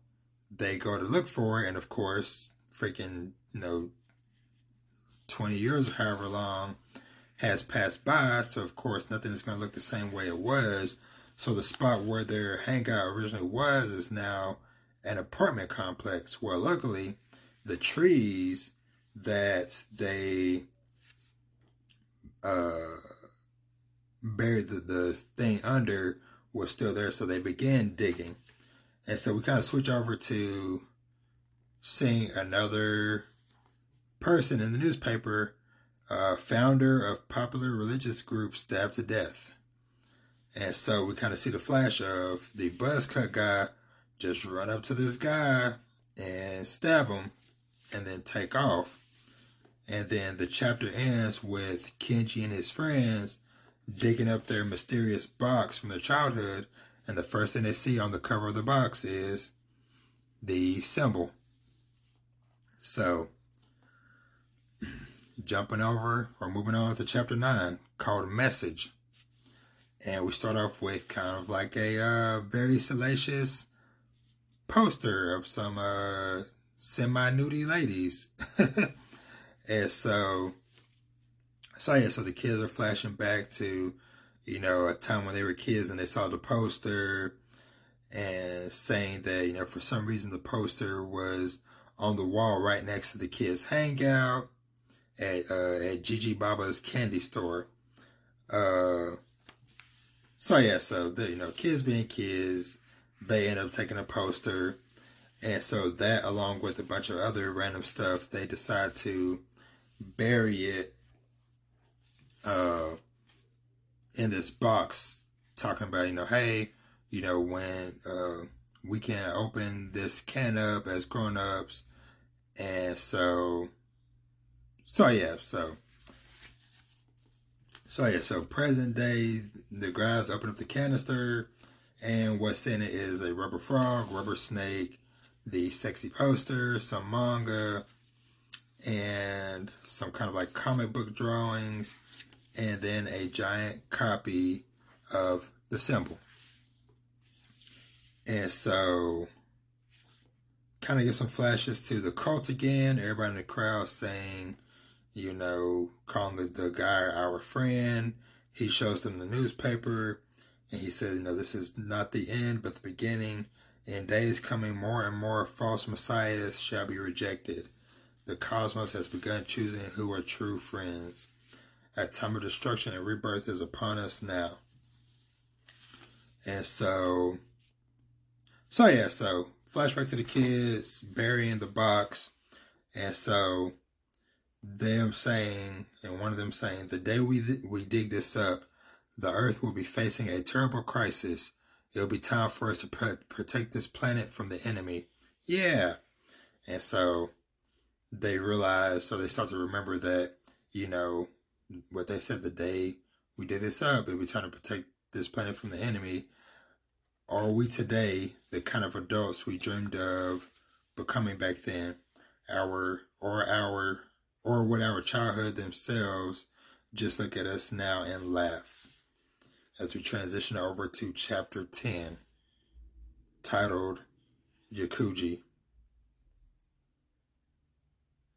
they go to look for it, and of course, freaking, you know, 20 years or however long has passed by, so of course, nothing is going to look the same way it was. So the spot where their hangout originally was is now an apartment complex. Well, luckily, the trees that they uh, buried the, the thing under was still there, so they began digging. And so we kind of switch over to seeing another person in the newspaper, uh, founder of popular religious group stabbed to death. And so we kind of see the flash of the buzz cut guy just run up to this guy and stab him and then take off. And then the chapter ends with Kenji and his friends digging up their mysterious box from their childhood. And the first thing they see on the cover of the box is the symbol. So, (clears throat) jumping over or moving on to chapter 9 called Message. And we start off with kind of like a uh, very salacious poster of some uh, semi nudie ladies. (laughs) and so, so yeah, so the kids are flashing back to, you know, a time when they were kids and they saw the poster and saying that, you know, for some reason the poster was on the wall right next to the kids' hangout at uh, at Gigi Baba's candy store. Uh, so yeah, so the, you know, kids being kids, they end up taking a poster, and so that along with a bunch of other random stuff, they decide to bury it uh, in this box, talking about you know, hey, you know, when uh, we can open this can up as grown ups, and so so yeah, so so yeah, so present day, the guys open up the canister, and what's in it is a rubber frog, rubber snake, the sexy poster, some manga, and some kind of like comic book drawings, and then a giant copy of the symbol. And so, kind of get some flashes to the cult again. Everybody in the crowd saying, you know, calling the, guy our friend. He shows them the newspaper and he says, you know, this is not the end, but the beginning. In days coming, more and more false messiahs shall be rejected. The cosmos has begun choosing who are true friends. A time of destruction and rebirth is upon us now. And so, so yeah, so flashback to the kids burying the box. And so them saying, and one of them saying, the day we we dig this up, the Earth will be facing a terrible crisis. It'll be time for us to protect this planet from the enemy. Yeah, and so they realize, so they start to remember that you know what they said the day we did this up, it'll be time to protect this planet from the enemy. Are we today the kind of adults we dreamed of becoming back then? Our or our or would our childhood themselves just look at us now and laugh? As we transition over to chapter 10, titled Yakuji.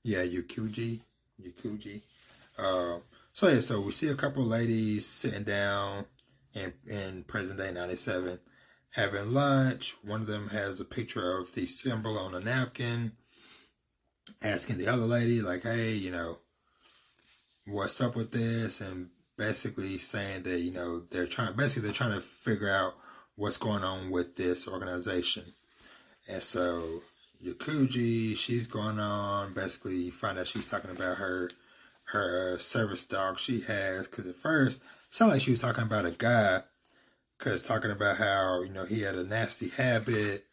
Yeah, Yakuji. Yakuji. Uh, so yeah, so we see a couple ladies sitting down in, in present day 97 having lunch. One of them has a picture of the symbol on a napkin asking the other lady, like, hey, you know, what's up with this? And basically saying that, you know, they're trying, basically, they're trying to figure out what's going on with this organization. And so, Yakuji, she's going on, basically, you find out she's talking about her her uh, service dog she has because at first sounded like she was talking about a guy because talking about how you know he had a nasty habit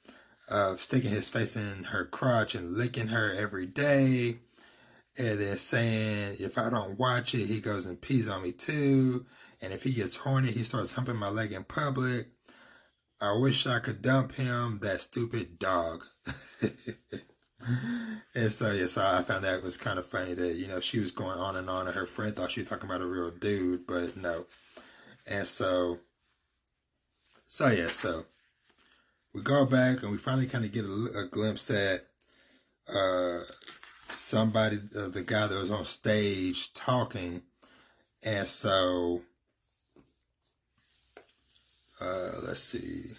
of sticking his face in her crotch and licking her every day. And then saying, if I don't watch it, he goes and pees on me too. And if he gets horny, he starts humping my leg in public. I wish I could dump him, that stupid dog. (laughs) and so, yeah, so I found that was kind of funny that, you know, she was going on and on, and her friend thought she was talking about a real dude, but no. And so, so, yeah, so we go back and we finally kind of get a, a glimpse at uh, somebody, uh, the guy that was on stage talking. And so, uh, let's see.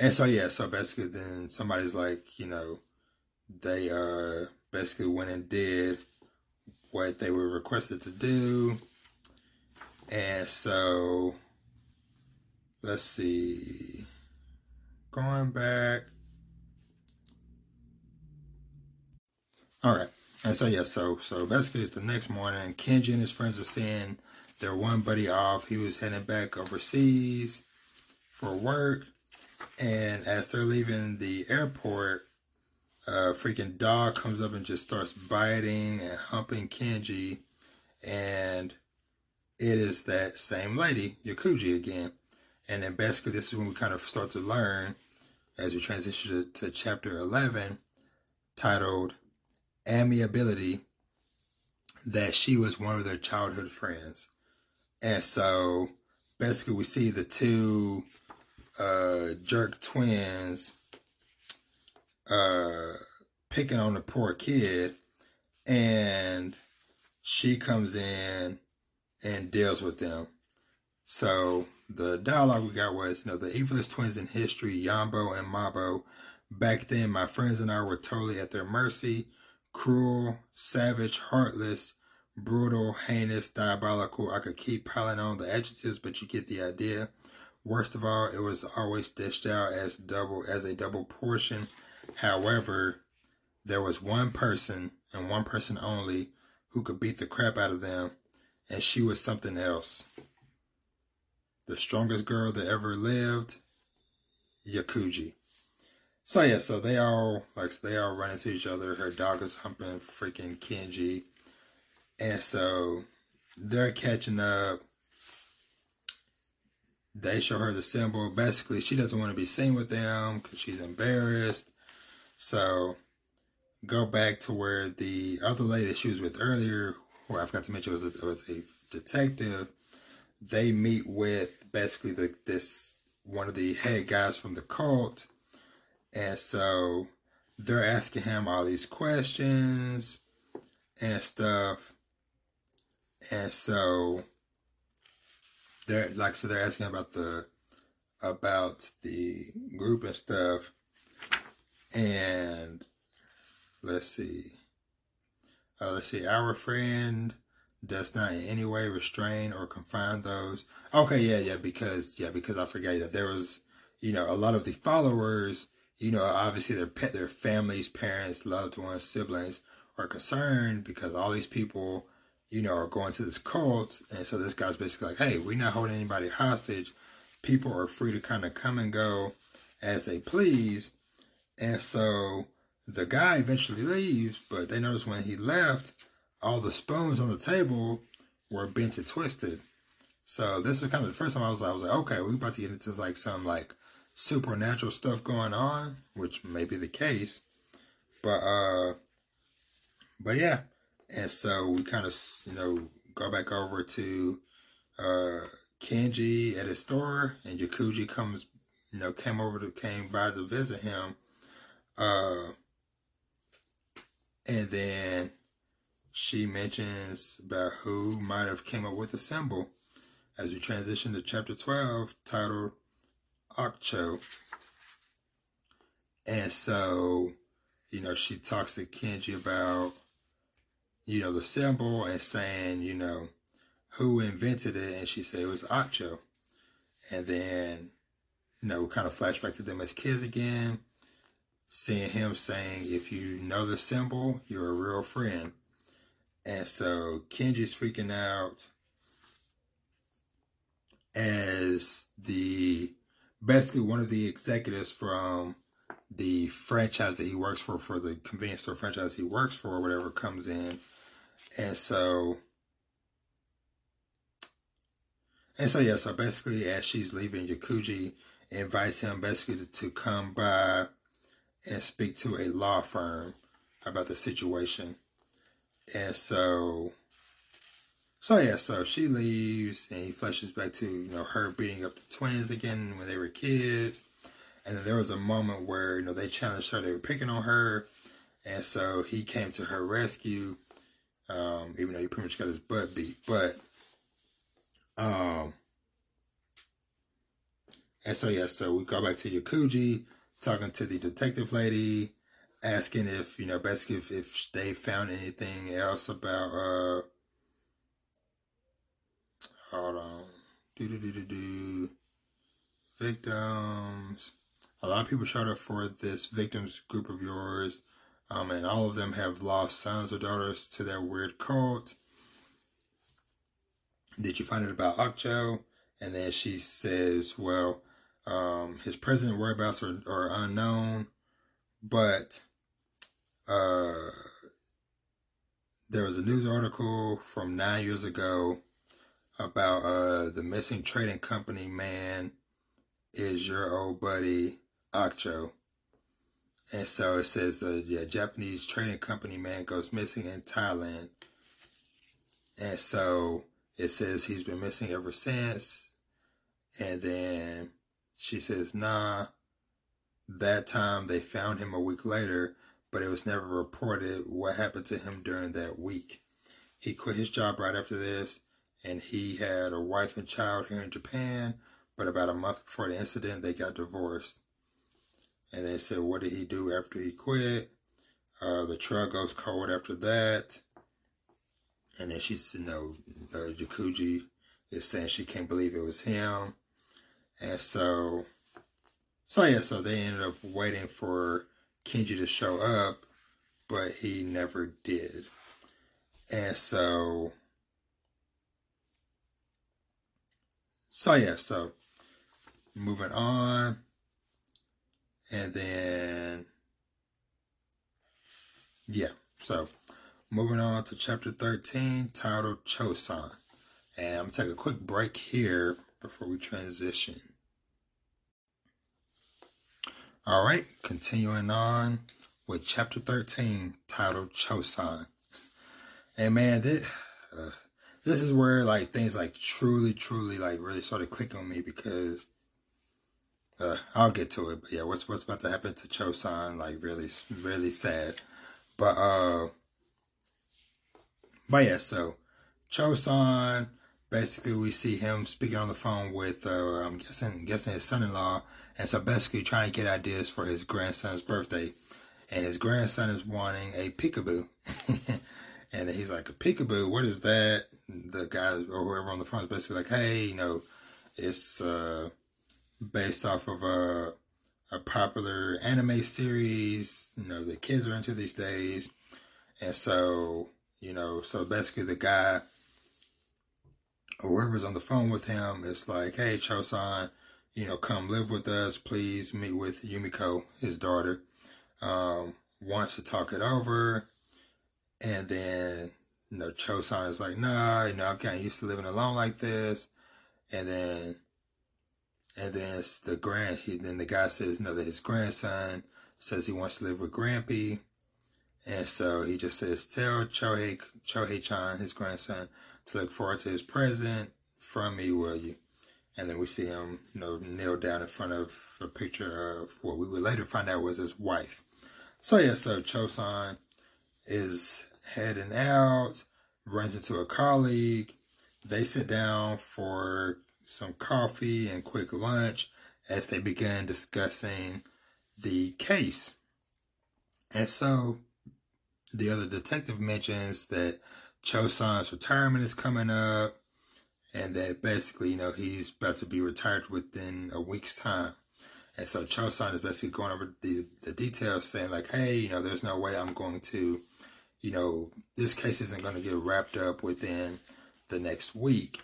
And so, yeah, so basically, then somebody's like, you know, they uh, basically went and did what they were requested to do. And so, let's see going back. All right. And so yeah, so so basically it's the next morning. Kenji and his friends are seeing their one buddy off. He was heading back overseas for work, and as they're leaving the airport, a freaking dog comes up and just starts biting and humping Kenji, and it is that same lady, Yakuji again. And then basically, this is when we kind of start to learn as we transition to, to chapter 11, titled Amiability. that she was one of their childhood friends. And so basically we see the two uh, jerk twins uh, picking on the poor kid and she comes in and deals with them. So the dialogue we got was, you know, the evilest twins in history, Yanbo and Manbo. Back then, my friends and I were totally at their mercy. Cruel, savage, heartless, brutal, heinous, diabolical. I could keep piling on the adjectives, but you get the idea. Worst of all, it was always dished out as double as a double portion. However, there was one person and one person only who could beat the crap out of them, and she was something else. The strongest girl that ever lived, Yakuji. So yeah, so they all like they all run into each other. Her dog is humping freaking Kenji, and so they're catching up. They show her the symbol. Basically, she doesn't want to be seen with them because she's embarrassed. So go back to where the other lady she was with earlier, who I forgot to mention was a, was a detective. They meet with basically the this one of the head guys from the cult, and so they're asking him all these questions and stuff, and so they're like so they're asking about the about the group and stuff, and let's see. Uh, let's see. Our friend does not in any way restrain or confine those. Okay, yeah, yeah, because yeah, because I forgot that there was, you know, a lot of the followers, you know, obviously their pet, their families, parents, loved ones, siblings are concerned because all these people, you know, are going to this cult, and so this guy's basically like, hey, we're not holding anybody hostage. People are free to kind of come and go as they please, and so the guy eventually leaves, but they notice when he left, all the spoons on the table were bent and twisted. So this was kind of the first time I was like, I was like, okay, we're about to get into like some like supernatural stuff going on, which may be the case. But uh but yeah. And so we kind of you know go back over to uh Kenji at his store and Yakuji comes you know came over to came by to visit him. Uh and then she mentions about who might have came up with the symbol as we transition to chapter 12 titled Akcho. And so, you know, she talks to Kenji about, you know, the symbol and saying, you know, who invented it. And she said it was Akcho. And then, you know, kind of flashback to them as kids again seeing him saying, if you know the symbol, you're a real friend. And so Kenji's freaking out as the basically one of the executives from the franchise that he works for, for the convenience store franchise he works for, or whatever, comes in. And so, and so, yeah, so basically, as she's leaving, Yakuji invites him basically to, to come by and speak to a law firm about the situation. And so, so yeah, so she leaves and he flashes back to, you know, her beating up the twins again when they were kids. And then there was a moment where, you know, they challenged her, they were picking on her. And so he came to her rescue, um, even though he pretty much got his butt beat. But, um, and so yeah, so we go back to Yakuji talking to the detective lady, asking if you know basically if, if they found anything else about uh hold on do do do do do victims. A lot of people showed up for this victims group of yours, um, and all of them have lost sons or daughters to their weird cult. Did you find it about Akcho? And then she says, well, um, his present whereabouts are, are unknown, but uh, there was a news article from nine years ago about uh, the missing trading company man is your old buddy Akcho. And so it says the yeah, Japanese trading company man goes missing in Thailand. And so it says he's been missing ever since. And then she says, nah, that time they found him a week later, but it was never reported what happened to him during that week. He quit his job right after this, and he had a wife and child here in Japan, but about a month before the incident, they got divorced. And they said, what did he do after he quit? Uh, the truck goes cold after that. And then she's, you know, uh, Jakuji is saying she can't believe it was him. And so, so yeah, so they ended up waiting for Kenji to show up, but he never did. And so, so yeah, so moving on. And then, yeah, so moving on to chapter 13 titled Chosan. And I'm going to take a quick break here before we transition. All right, continuing on with chapter 13 titled Chosan. And man, this, uh, this is where like things like truly, truly like really started clicking on me because uh, I'll get to it. But yeah, what's what's about to happen to Chosan like really, really sad. But uh, but yeah, so Chosan basically we see him speaking on the phone with uh, I'm guessing guessing his son-in-law, and so basically trying to get ideas for his grandson's birthday, and his grandson is wanting a peekaboo, (laughs) and he's like a peekaboo, what is that? The guy or whoever on the phone is basically like, hey, you know, it's uh, based off of a a popular anime series, you know, the kids are into these days, and so you know, so basically the guy or whoever's on the phone with him is like, hey, Chosan, you know, come live with us. Please meet with Yumiko, his daughter. Um, wants to talk it over. And then, you know, Chosan is like, nah, you know, I'm kind of used to living alone like this. And then, and then it's the grand, he, then the guy says, you know, that his grandson says he wants to live with Grampy. And so he just says, tell Chohei, Chohei-chan, his grandson, to look forward to his present from me, will you? And then we see him, you know, kneel down in front of a picture of what we would later find out was his wife. So yeah, so Chosan is heading out, runs into a colleague. They sit down for some coffee and quick lunch as they begin discussing the case. And so the other detective mentions that Chosan's retirement is coming up, and that basically, you know, he's about to be retired within a week's time. And so Chosan is basically going over the, the details, saying like, hey, you know, there's no way I'm going to, you know, this case isn't going to get wrapped up within the next week.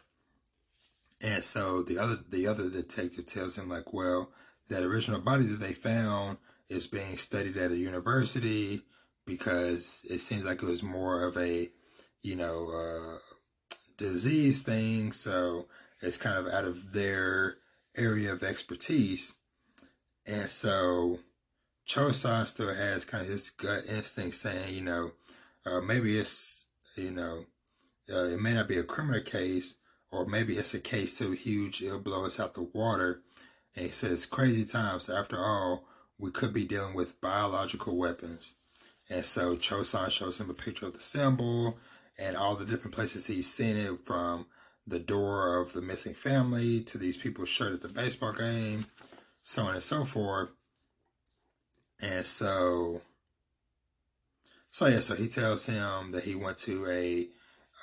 And so the other the other detective tells him like, well, that original body that they found is being studied at a university because it seems like it was more of a you know, uh, disease thing. So it's kind of out of their area of expertise. And so Chosan still has kind of his gut instinct saying, you know, uh, maybe it's, you know, uh, it may not be a criminal case, or maybe it's a case so huge it'll blow us out the water. And he says, crazy times. After all, we could be dealing with biological weapons. And so Chosan shows him a picture of the symbol and all the different places he's seen it from the door of the missing family to these people's shirt at the baseball game, so on and so forth. And so, so yeah, so he tells him that he went to a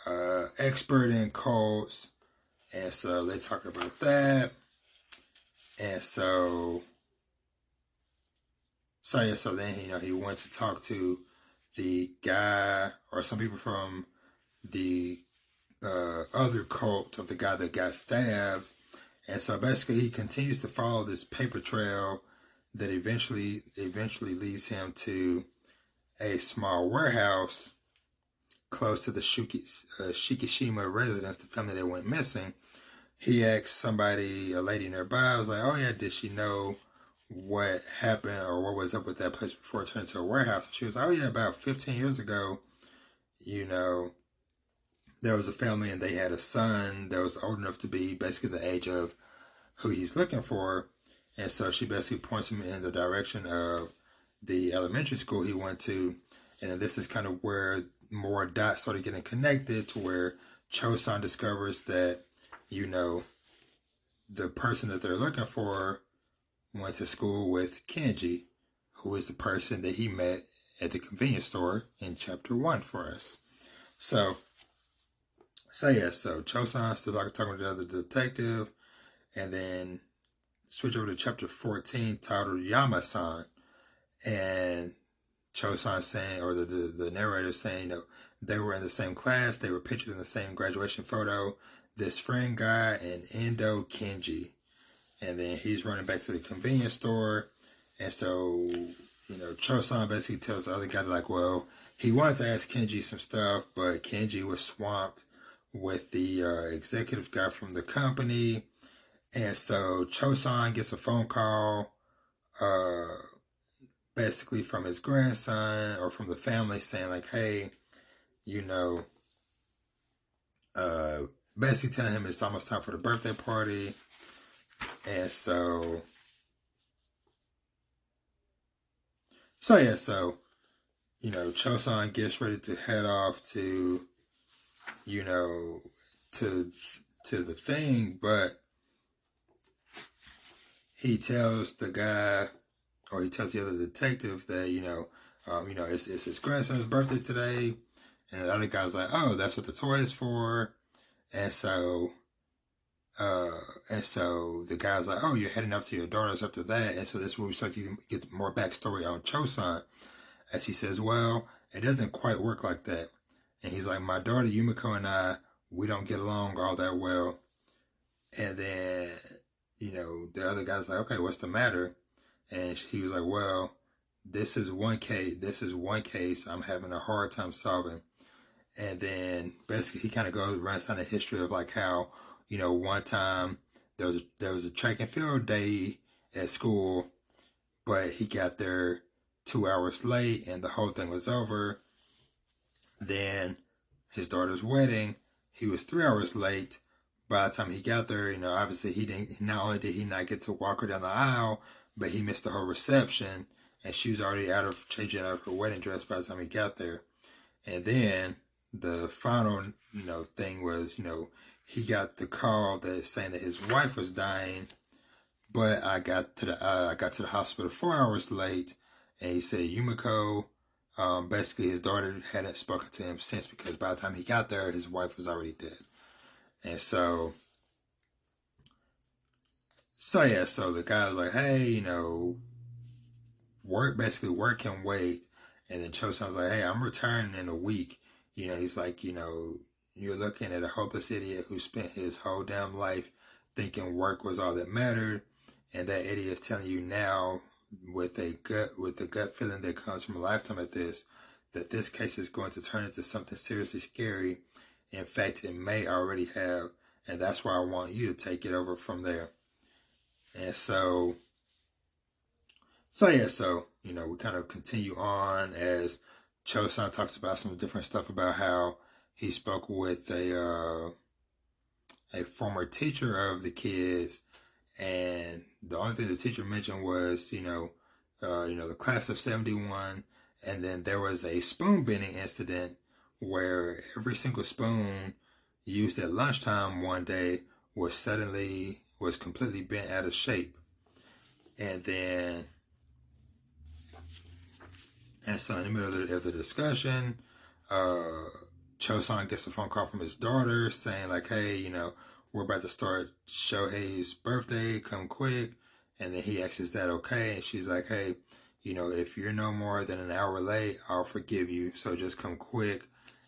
uh, expert in cults, and so they talk about that. And so, so yeah, so then you know he went to talk to the guy or some people from the uh, other cult of the guy that got stabbed. And so basically he continues to follow this paper trail that eventually eventually leads him to a small warehouse close to the Shuki, uh, Shikishima residence, the family that went missing. He asked somebody, a lady nearby, I was like, oh yeah, did she know what happened or what was up with that place before it turned into a warehouse? She was oh yeah, about 15 years ago, you know, there was a family and they had a son that was old enough to be basically the age of who he's looking for. And so she basically points him in the direction of the elementary school he went to. And this is kind of where more dots started getting connected to where Chosan discovers that, you know, the person that they're looking for went to school with Kenji, who is the person that he met at the convenience store in chapter one for us. So, so yeah, so Chosan still like talking to the other detective, and then switch over to chapter 14 titled Yama-san. And Chosan saying, or the, the, the narrator saying, you know, they were in the same class, they were pictured in the same graduation photo. This friend guy and Endo Kenji. And then he's running back to the convenience store. And so, you know, Chosan basically tells the other guy, like, well, he wanted to ask Kenji some stuff, but Kenji was swamped with the uh, executive guy from the company. And so Chosan gets a phone call, uh, basically from his grandson or from the family saying like, hey, you know, uh, basically telling him it's almost time for the birthday party. And so, so yeah, so, you know, Chosan gets ready to head off to, you know, to, to the thing, but he tells the guy, or he tells the other detective that you know, um, you know, it's, it's his grandson's birthday today, and the other guy's like, oh, that's what the toy is for, and so, uh, and so the guy's like, oh, you're heading up to your daughter's after that, and so this is where we start to get more backstory on Chosan, as he says, well, it doesn't quite work like that, and he's like, my daughter Yumiko and I, we don't get along all that well, and then you know, the other guy's like, okay, what's the matter? And he was like, well, this is one case. This is one case I'm having a hard time solving. And then basically he kind of goes runs down the history of like how, you know, one time there was a, there was a track and field day at school, but he got there two hours late and the whole thing was over. Then his daughter's wedding, he was three hours late by the time he got there, you know, obviously he didn't. Not only did he not get to walk her down the aisle, but he missed the whole reception, and she was already out of changing out of her wedding dress by the time he got there. And then the final, you know, thing was, you know, he got the call that saying that his wife was dying, but I got to the uh, I got to the hospital four hours late, and he said Yumiko. Um, basically, his daughter hadn't spoken to him since because by the time he got there, his wife was already dead. And so, so yeah, so the guy was like, hey, you know, work, basically work can wait. And then Chosan's like, hey, I'm returning in a week. You know, he's like, you know, you're looking at a hopeless idiot who spent his whole damn life thinking work was all that mattered. And that idiot is telling you now with a gut, with the gut feeling that comes from a lifetime of this, that this case is going to turn into something seriously scary in fact, it may already have, and that's why I want you to take it over from there. And so, so yeah, so you know, we kind of continue on as Chosan talks about some different stuff about how he spoke with a uh, a former teacher of the kids, and the only thing the teacher mentioned was, you know, uh, you know, the class of seventy one, and then there was a spoon bending incident where every single spoon used at lunchtime one day was suddenly was completely bent out of shape. And then and so in the middle of the, of the discussion uh chosan gets a phone call from his daughter saying like hey you know we're about to start shohei's birthday come quick and then he asks is that okay and she's like hey you know if you're no more than an hour late i'll forgive you so just come quick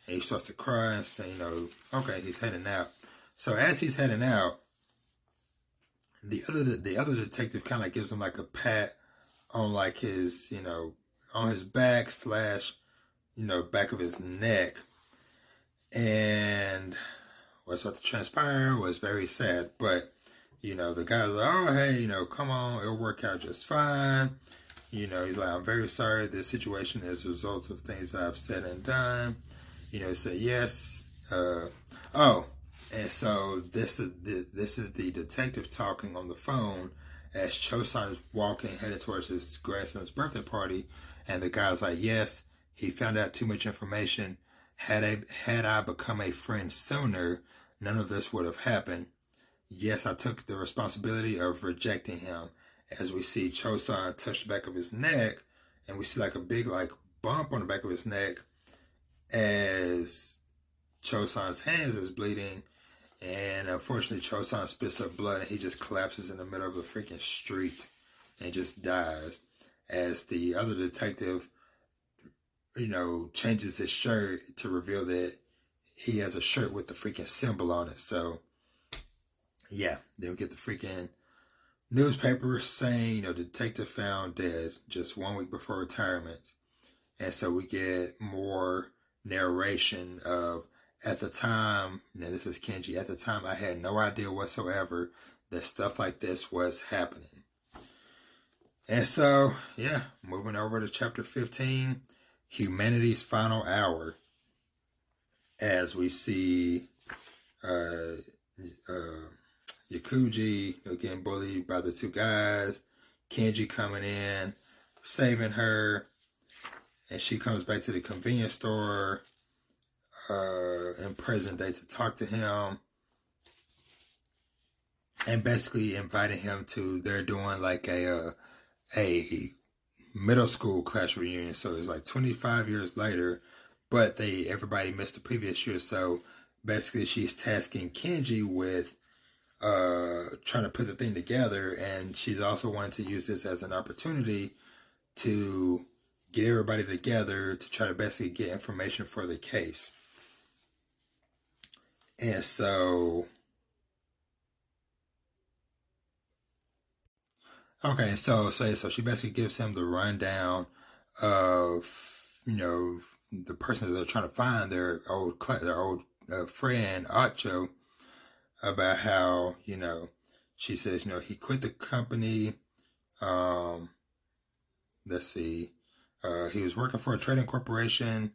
and he starts to cry and say, you know, okay, he's heading out. So as he's heading out, the other the other detective kind of gives him like a pat on like his, you know, on his back slash, you know, back of his neck. And what's about to transpire was very sad. But, you know, the guy's like, oh, hey, you know, come on, it'll work out just fine. You know, he's like, I'm very sorry. This situation is a result of things I've said and done you know, say yes, Uh, oh, and so this is the, this is the detective talking on the phone as Chosan is walking headed towards his grandson's birthday party, and the guy's like, "Yes, he found out too much information. Had I had I become a friend sooner, none of this would have happened. Yes, I took the responsibility of rejecting him." As we see Chosan touch the back of his neck, and we see like a big like bump on the back of his neck as Chosan's hands is bleeding and unfortunately, Chosan spits up blood and he just collapses in the middle of the freaking street and just dies. As the other detective, you know, changes his shirt to reveal that he has a shirt with the freaking symbol on it. So, yeah, then we get the freaking newspaper saying, you know, detective found dead just one week before retirement. And so we get more narration of at the time, now this is Kenji, at the time I had no idea whatsoever that stuff like this was happening. And so, yeah, moving over to chapter 15, Humanity's Final Hour. As we see uh, uh, Yukiji getting bullied by the two guys, Kenji coming in, saving her, and she comes back to the convenience store uh, in present day to talk to him and basically inviting him to they're doing like a uh, a middle school class reunion so it's like 25 years later but they everybody missed the previous year so basically she's tasking Kenji with uh trying to put the thing together and she's also wanting to use this as an opportunity to get everybody together to try to basically get information for the case. And so, okay, so so so she basically gives him the rundown of you know the person that they're trying to find, their old their old uh, friend Acho, about how you know she says you know he quit the company. Um, let's see, uh, he was working for a trading corporation,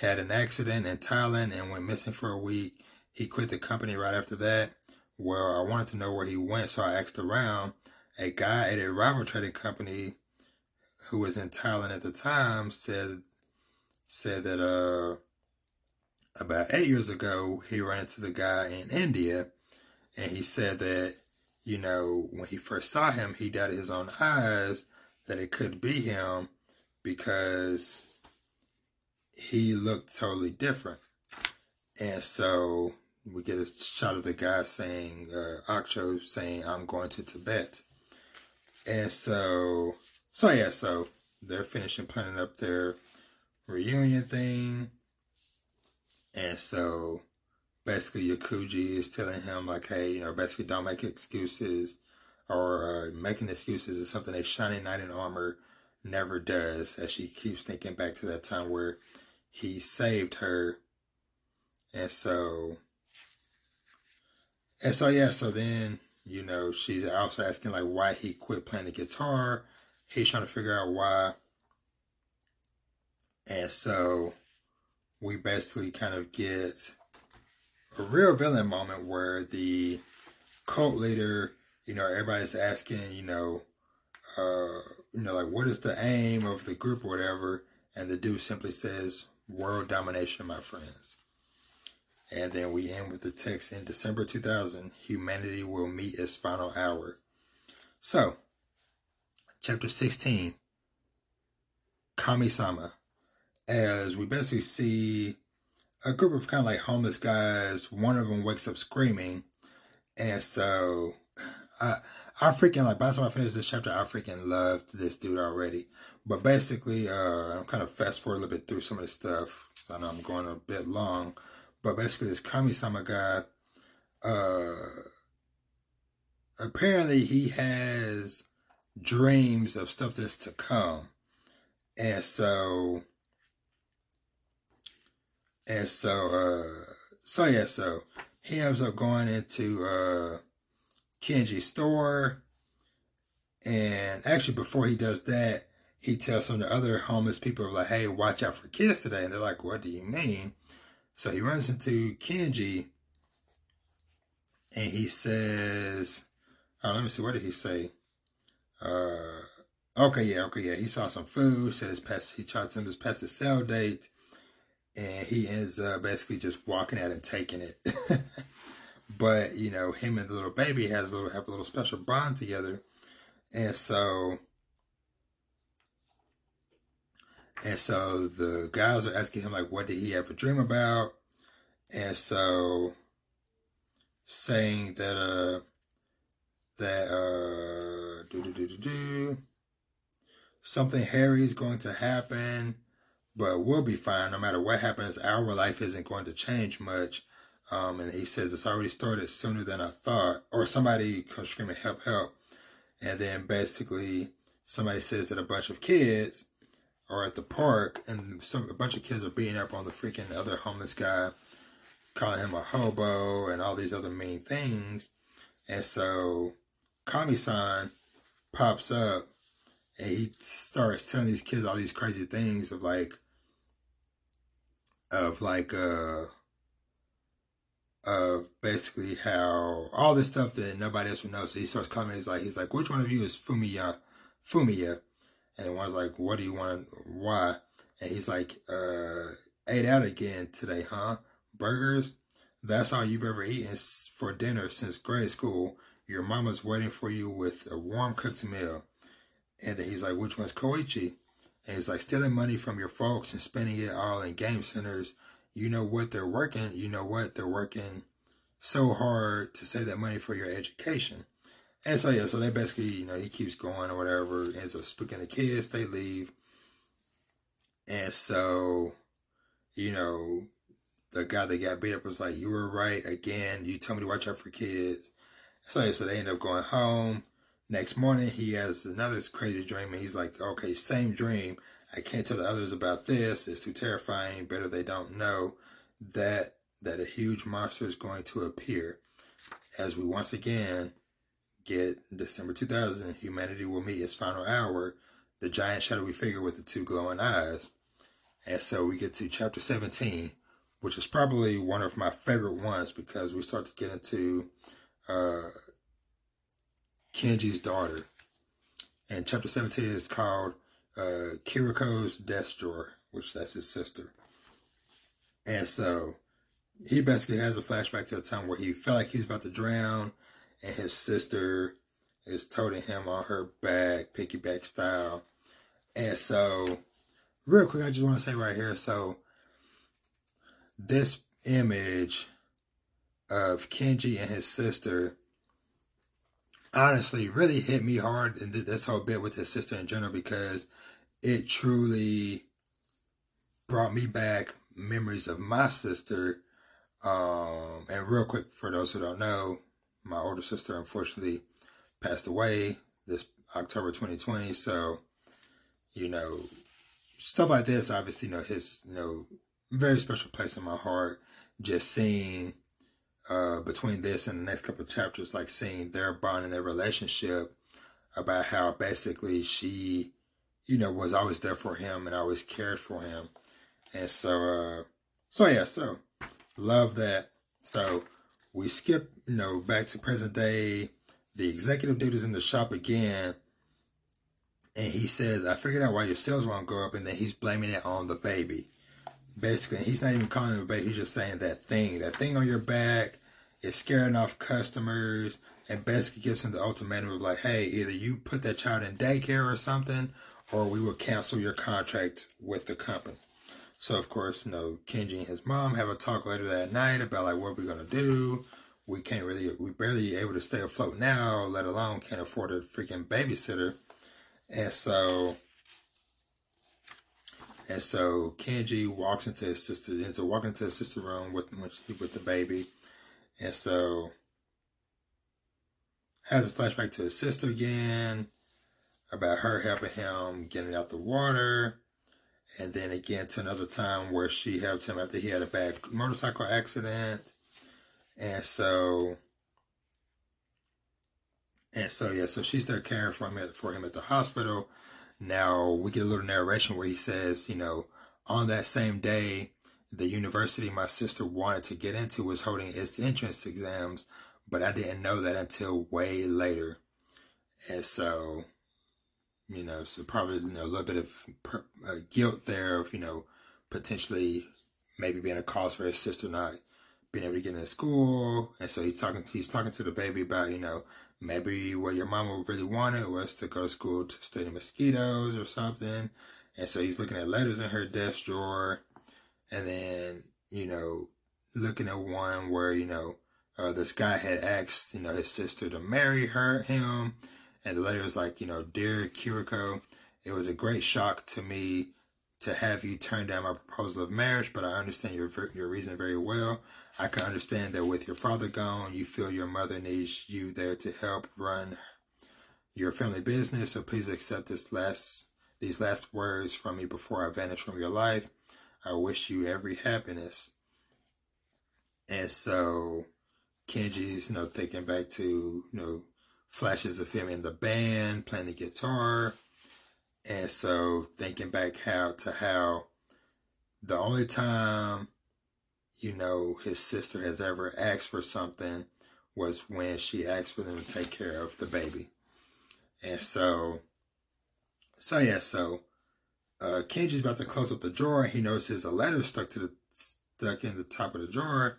had an accident in Thailand, and went missing for a week he quit the company right after that. Well, I wanted to know where he went, so I asked around. A guy at a rival trading company who was in Thailand at the time said said that uh about eight years ago he ran into the guy in India and he said that, you know, when he first saw him he doubted his own eyes that it could be him because he looked totally different. And so we get a shot of the guy saying, uh, saying, I'm going to Tibet. And so, so yeah, so they're finishing planning up their reunion thing. And so basically Yukiji is telling him like, hey, you know, basically don't make excuses or uh, making excuses is something a shining knight in armor never does as she keeps thinking back to that time where he saved her. And so and so yeah, so then you know she's also asking like why he quit playing the guitar. He's trying to figure out why. And so we basically kind of get a real villain moment where the cult leader, you know, everybody's asking, you know, uh, you know, like what is the aim of the group or whatever, and the dude simply says, "World domination, my friends." And then we end with the text in December 2000 humanity will meet its final hour. So, chapter 16 Kami-sama. As we basically see a group of kind of like homeless guys, one of them wakes up screaming. And so, I, I freaking like by the time I finish this chapter, I freaking loved this dude already. But basically, uh, I'm kind of fast forward a little bit through some of the stuff. I know I'm going a bit long, but basically this Kami-sama guy, uh, apparently he has dreams of stuff that's to come. And so, and so, uh, so yeah, so he ends up going into, uh, Kenji's store. And actually, before he does that, he tells some of the other homeless people, like, hey, watch out for kids today. And they're like, what do you mean? So he runs into Kenji and he says, oh, let me see, what did he say? Uh, okay, yeah, okay, yeah. He saw some food, said his past, he tried to his past his sell date, and he ends up basically just walking out and taking it. (laughs) but, you know, him and the little baby has a little, have a little special bond together. And so, and so the guys are asking him, like, what did he ever dream about? And so, saying that, uh, that, uh, do, do, do, do, do, something hairy is going to happen, but we'll be fine. No matter what happens, our life isn't going to change much. Um, and he says it's already started sooner than I thought. Or somebody comes screaming, help, help. And then basically somebody says that a bunch of kids are at the park and some a bunch of kids are beating up on the freaking other homeless guy, calling him a hobo and all these other mean things. And so Kami-san pops up and he starts telling these kids all these crazy things of like of like uh of basically how all this stuff that nobody else would know. So he starts coming. He's like, he's like, which one of you is Fumiya? Fumiya, and one's like, what do you want? Why? And he's like, uh, ate out again today, huh? Burgers. That's all you've ever eaten for dinner since grade school. Your mama's waiting for you with a warm cooked meal. And he's like, which one's Koichi? And he's like, stealing money from your folks and spending it all in game centers you know what they're working, you know what they're working so hard to save that money for your education. And so yeah, so they basically, you know, he keeps going or whatever, ends up spooking the kids, they leave. And so, you know, the guy that got beat up was like, You were right again, you told me to watch out for kids. So yeah, so they end up going home. Next morning he has another crazy dream and he's like, Okay, same dream. I can't tell the others about this. It's too terrifying. Better they don't know that that a huge monster is going to appear. As we once again get December 2000, humanity will meet its final hour. The giant shadowy figure with the two glowing eyes. And so we get to chapter 17, which is probably one of my favorite ones because we start to get into uh, Kenji's daughter. And chapter 17 is called uh, Kiriko's desk drawer, which that's his sister. And so he basically has a flashback to a time where he felt like he was about to drown, and his sister is toting him on her back, piggyback style. And so, real quick, I just want to say right here so, this image of Kenji and his sister honestly really hit me hard and did this whole bit with his sister in general because it truly brought me back memories of my sister. Um, and real quick, for those who don't know, my older sister unfortunately passed away this October 2020. So, you know, stuff like this, obviously, you know, his, you know, very special place in my heart. Just seeing uh, between this and the next couple of chapters, like seeing their bond and their relationship about how basically she you know, was always there for him and always cared for him. And so, uh, so yeah, so love that. So we skip, you know, back to present day. The executive dude is in the shop again. And he says, I figured out why your sales won't go up. And then he's blaming it on the baby. Basically, he's not even calling him a baby. He's just saying that thing, that thing on your back is scaring off customers. And basically gives him the ultimatum of like, hey, either you put that child in daycare or something, or we will cancel your contract with the company. So of course, you know, Kenji and his mom have a talk later that night about like what we're gonna do. We can't really, we barely able to stay afloat now, let alone can't afford a freaking babysitter. And so, and so Kenji walks into his sister, ends up walking into his sister room with with the baby, and so has a flashback to his sister again about her helping him getting out the water. And then again to another time where she helped him after he had a bad motorcycle accident. And so, and so, yeah, so she's there caring for him, at, for him at the hospital. Now we get a little narration where he says, you know, on that same day, the university my sister wanted to get into was holding its entrance exams, but I didn't know that until way later. And so, you know, so probably you know, a little bit of per, uh, guilt there of, you know, potentially maybe being a cause for his sister not being able to get into school. And so he's talking, he's talking to the baby about, you know, maybe what your mama really wanted was to go to school to study mosquitoes or something. And so he's looking at letters in her desk drawer and then, you know, looking at one where, you know, uh, this guy had asked, you know, his sister to marry her, him. And the letter was like, you know, Dear Kiriko, it was a great shock to me to have you turn down my proposal of marriage, but I understand your your reason very well. I can understand that with your father gone, you feel your mother needs you there to help run your family business. So please accept this last these last words from me before I vanish from your life. I wish you every happiness. And so Kenji's, you know, thinking back to, you know, flashes of him in the band playing the guitar. And so thinking back how to how the only time, you know, his sister has ever asked for something was when she asked for them to take care of the baby. And so so yeah, so uh, Kenji's about to close up the drawer. He notices a letter stuck to the stuck in the top of the drawer,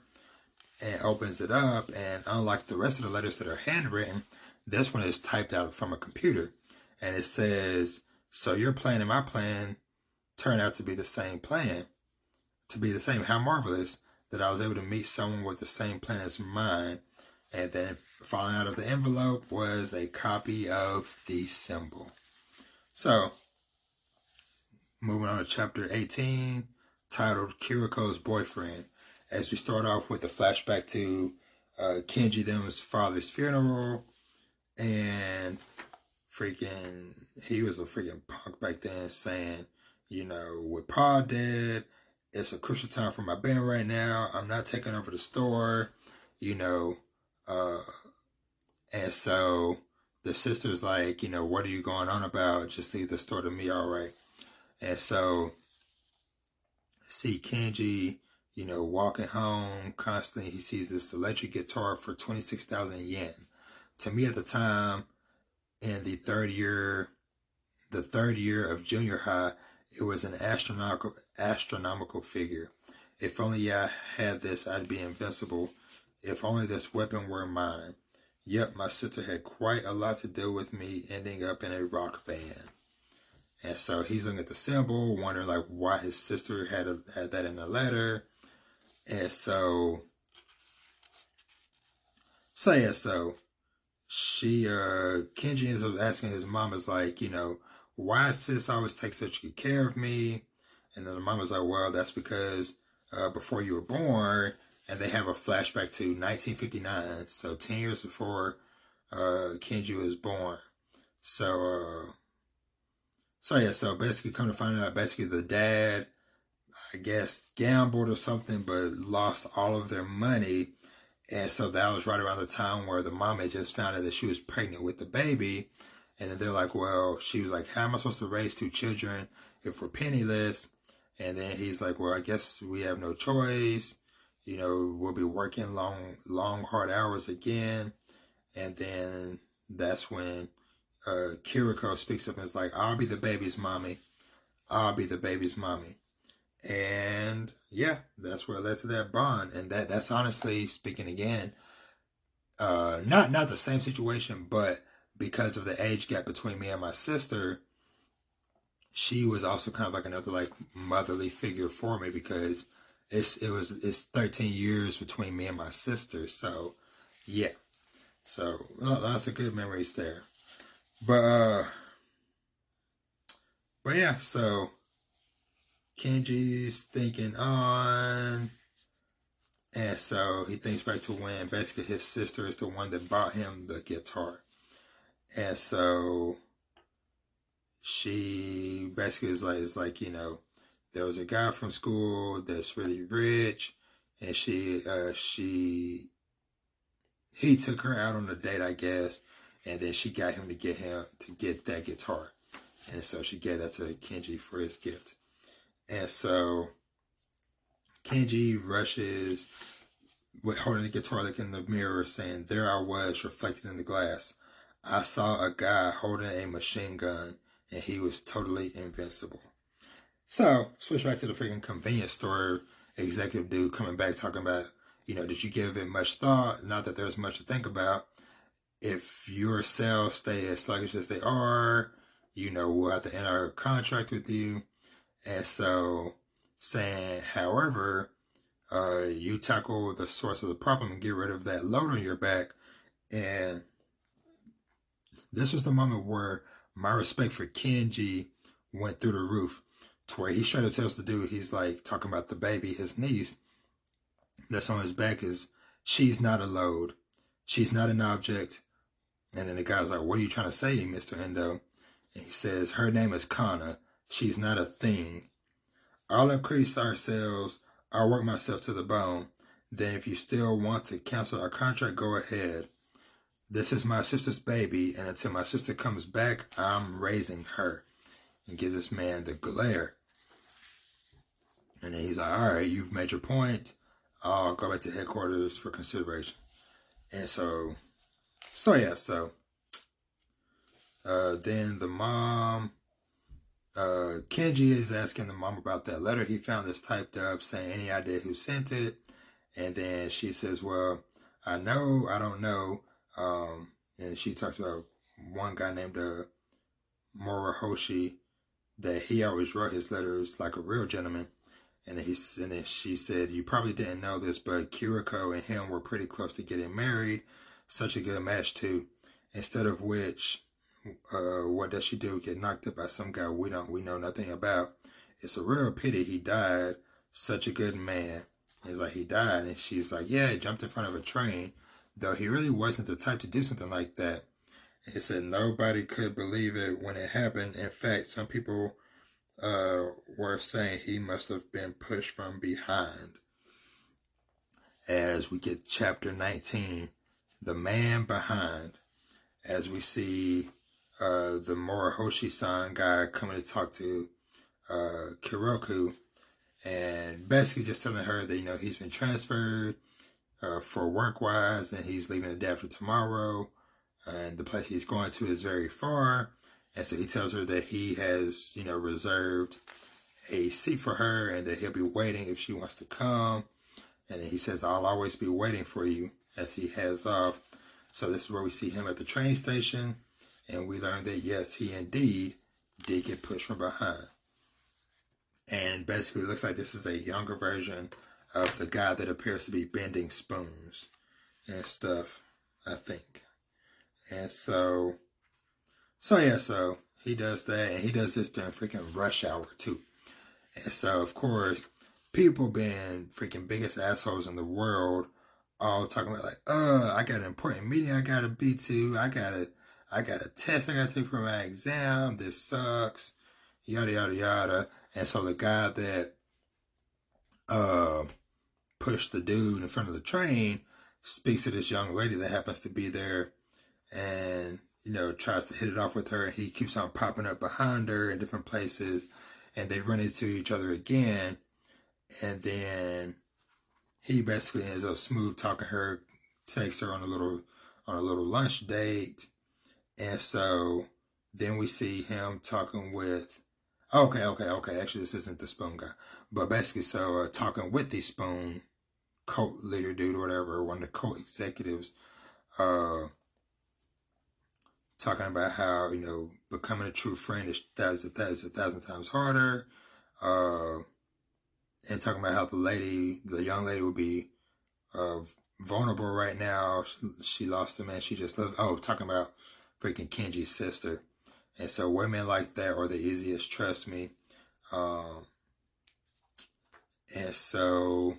and opens it up. And unlike the rest of the letters that are handwritten, this one is typed out from a computer, and it says, "So your plan and my plan turned out to be the same plan, to be the same. How marvelous that I was able to meet someone with the same plan as mine." And then falling out of the envelope was a copy of the symbol. So Moving on to chapter 18, titled Kiriko's Boyfriend. As we start off with a flashback to uh, Kenji them's father's funeral, and freaking, he was a freaking punk back then saying, you know, with Pa dead, it's a crucial time for my band right now. I'm not taking over the store, you know, uh, and so the sister's like, you know, what are you going on about? Just leave the store to me, all right. And so, see Kenji, you know, walking home constantly. He sees this electric guitar for 26,000 yen. To me at the time, in the third year, the third year of junior high, it was an astronomical, astronomical figure. If only I had this, I'd be invincible. If only this weapon were mine. Yep, my sister had quite a lot to do with me ending up in a rock band. And so he's looking at the symbol, wondering like why his sister had a, had that in the letter. And so, so yeah, so she, uh, Kenji ends up asking his mom, is like, you know, why sis always take such good care of me? And then the mom was like, well, that's because uh, before you were born, and they have a flashback to 1959, so 10 years before uh, Kenji was born. So, uh, so yeah, so basically come to find out basically the dad, I guess, gambled or something, but lost all of their money. And so that was right around the time where the mom had just found out that she was pregnant with the baby. And then they're like, well, she was like, how am I supposed to raise two children if we're penniless? And then he's like, well, I guess we have no choice. You know, we'll be working long, long, hard hours again. And then that's when uh, Kiriko speaks up and is like, I'll be the baby's mommy. I'll be the baby's mommy. And yeah, that's where it led to that bond. And that that's honestly speaking again, uh, not not the same situation, but because of the age gap between me and my sister, she was also kind of like another like motherly figure for me because it's it was it's 13 years between me and my sister. So yeah. So lots of good memories there. But uh but yeah, so Kenji's thinking on. And so he thinks back to when basically his sister is the one that bought him the guitar. And so she basically is like is like, you know, there was a guy from school that's really rich and she uh she he took her out on a date, I guess, and then she got him to get him to get that guitar, and so she gave that to Kenji for his gift, and so Kenji rushes with holding the guitar like in the mirror saying, There I was reflected in the glass. I saw a guy holding a machine gun and he was totally invincible. So, switch back to the freaking convenience store executive dude coming back talking about, you know, did you give it much thought? Not that there's much to think about. If your sales stay as sluggish as they are, you know, we'll have to end our contract with you. And so saying, however, uh, you tackle the source of the problem and get rid of that load on your back. And this was the moment where my respect for Kenji went through the roof to where he straight up tells the dude, he's like talking about the baby, his niece, that's on his back is, she's not a load. She's not an object. And then the guy's like, what are you trying to say, Mr. Endo? And he says, her name is Kana. She's not a thing. I'll increase our sales. I'll work myself to the bone. Then if you still want to cancel our contract, go ahead. This is my sister's baby, and until my sister comes back, I'm raising her. And gives this man the glare. And then he's like, all right, you've made your point. I'll go back to headquarters for consideration. And so, so yeah, so uh, then the mom, uh, Kenji is asking the mom about that letter he found that's typed up saying any idea who sent it. And then she says, well, I know, I don't know. Um, and she talks about one guy named uh, Morohoshi that he always wrote his letters like a real gentleman. And then, he, and then she said, You probably didn't know this, but Kiriko and him were pretty close to getting married. Such a good match, too. Instead of which, uh, what does she do? Get knocked up by some guy we don't, we know nothing about. It's a real pity he died. Such a good man. He's like, he died. And she's like, yeah, he jumped in front of a train. Though he really wasn't the type to do something like that. He said nobody could believe it when it happened. In fact, some people uh, were saying he must have been pushed from behind. As we get chapter 19, the man behind, as we see uh, the Morohoshi san guy coming to talk to uh, Kiriko and basically just telling her that, you know, he's been transferred uh, for work wise and he's leaving the day after tomorrow. And the place he's going to is very far and so he tells her that he has, you know, reserved a seat for her and that he'll be waiting if she wants to come. And he says, I'll always be waiting for you as he heads off. So this is where we see him at the train station. And we learned that, yes, he indeed did get pushed from behind. And basically, it looks like this is a younger version of the guy that appears to be bending spoons and stuff, I think. And so so yeah, so he does that, and he does this during freaking rush hour too. And so of course, people being freaking biggest assholes in the world, all talking about like, uh, I got an important meeting I gotta be to, I gotta, I got a test I gotta take for my exam. This sucks, yada yada yada. And so the guy that uh pushed the dude in front of the train speaks to this young lady that happens to be there, and you know, tries to hit it off with her. He keeps on popping up behind her in different places, and they run into each other again. And then he basically ends up smooth talking her, takes her on a little on a little lunch date, and so then we see him talking with. Okay, okay, okay. Actually, this isn't the spoon guy, but basically, so uh, talking with the spoon cult leader dude or whatever, one of the cult executives. Uh, talking about how you know becoming a true friend is thousand, thousand, a thousand times harder, uh, and talking about how the lady, the young lady, will be uh, vulnerable right now. She, she lost a man she just loved. Oh, talking about freaking Kenji's sister, and so women like that are the easiest. Trust me. Um, and so,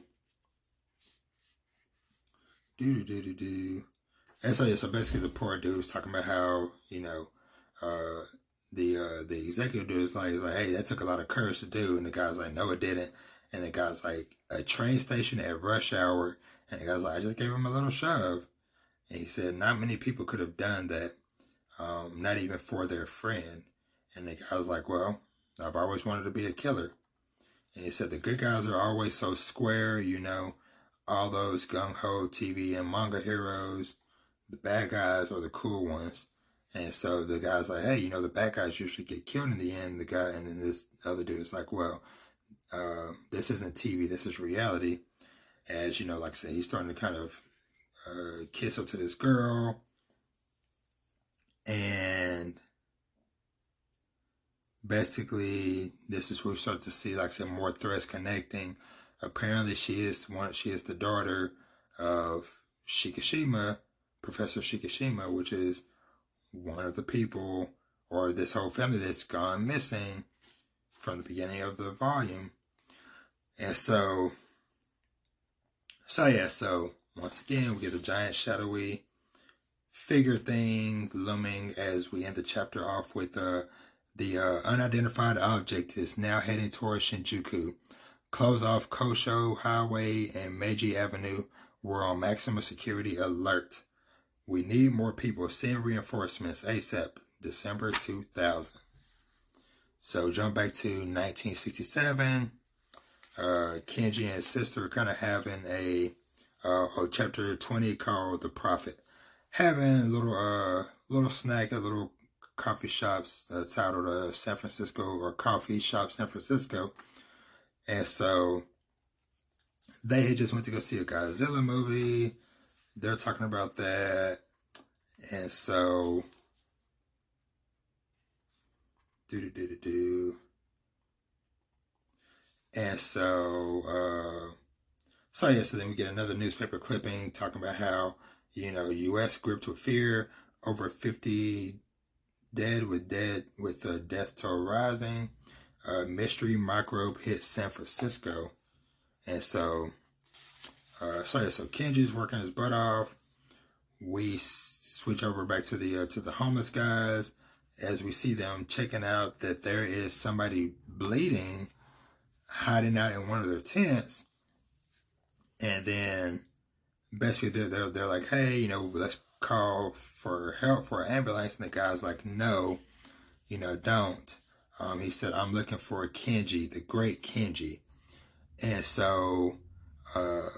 do do do do do. And so yeah, so basically the poor dude was talking about how, you know, uh, the uh, the executive dude is like, like, hey, that took a lot of courage to do. And the guy's like, no, it didn't. And the guy's like, a train station at rush hour. And the guy's like, I just gave him a little shove. And he said, not many people could have done that, um, not even for their friend. And the guy was like, well, I've always wanted to be a killer. And he said the good guys are always so square, you know, all those gung ho TV and manga heroes. The bad guys are the cool ones. And so the guy's like, hey, you know, the bad guys usually get killed in the end. The guy, and then this other dude is like, well, uh, this isn't TV, this is reality. As you know, like I said, he's starting to kind of uh, kiss up to this girl. And basically, this is where we start to see, like I said, more threads connecting. Apparently, she is one. She is the daughter of Shikishima, Professor Shikishima, which is one of the people or this whole family that's gone missing from the beginning of the volume. And so, so yeah, so once again, we get the giant shadowy figure thing looming as we end the chapter off with uh, the uh, unidentified object is now heading towards Shinjuku. Close off Koshu Highway and Meiji Avenue. We're on maximum security alert. We need more people. Send reinforcements ASAP. December 2000. So jump back to 1967. Uh, Kenji and his sister are kind of having a, uh, chapter 20 called The Prophet. Having a little, uh, little snack, a little coffee shops uh, titled uh, San Francisco or Coffee Shop San Francisco. And so they had just went to go see a Godzilla movie. They're talking about that. And so do do do do do. And so uh so yeah, so then we get another newspaper clipping talking about how, you know, US gripped with fear, over 50 dead with dead with the death toll rising. Uh, mystery microbe hit San Francisco. And so uh, so yeah, so Kenji's working his butt off. We switch over back to the uh, to the homeless guys as we see them checking out that there is somebody bleeding, hiding out in one of their tents, and then basically they're they're, they're like, hey, you know, let's call for help for an ambulance, and the guy's like, no, you know, don't. Um, he said, I'm looking for Kenji, the great Kenji, and so uh,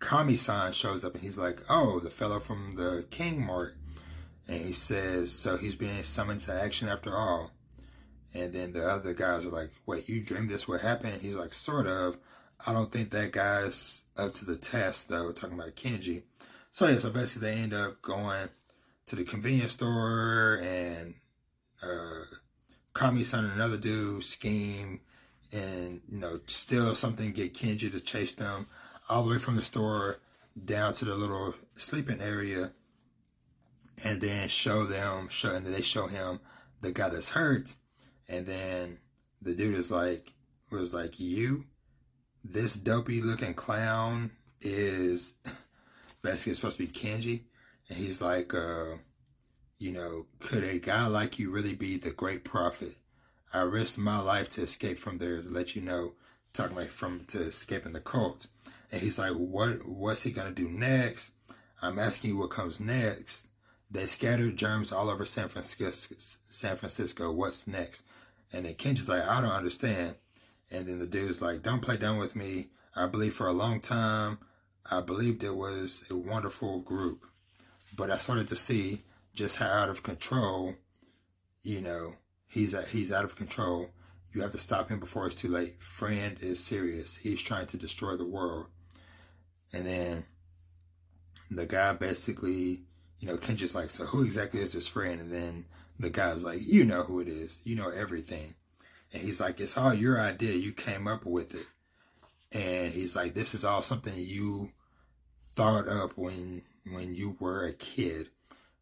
Kami-san shows up and he's like, "Oh, the fellow from the King Mart," and he says, "So he's being summoned to action after all." And then the other guys are like, "Wait, you dreamed this would happen?" He's like, "Sort of." I don't think that guy's up to the test though. Talking about Kenji. So yeah, so basically they end up going to the convenience store and uh, Kami-san and another dude scheme and you know steal something, get Kenji to chase them all the way from the store down to the little sleeping area and then show them show and they show him the guy that's hurt and then the dude is like was like you this dopey looking clown is (laughs) basically supposed to be Kenji and he's like uh you know could a guy like you really be the great prophet I risked my life to escape from there to let you know talking about from to escaping the cult and he's like, what, what's he going to do next? I'm asking you what comes next. They scattered germs all over San Francisco. San Francisco. What's next? And then Kenji's like, I don't understand. And then the dude's like, don't play dumb with me. I believe for a long time, I believed it was a wonderful group. But I started to see just how out of control, you know, he's he's out of control. You have to stop him before it's too late. Friend is serious. He's trying to destroy the world. And then the guy basically, you know, Kenji's like, so who exactly is this friend? And then the guy's like, you know who it is. You know everything. And he's like, it's all your idea. You came up with it. And he's like, this is all something you thought up when when you were a kid.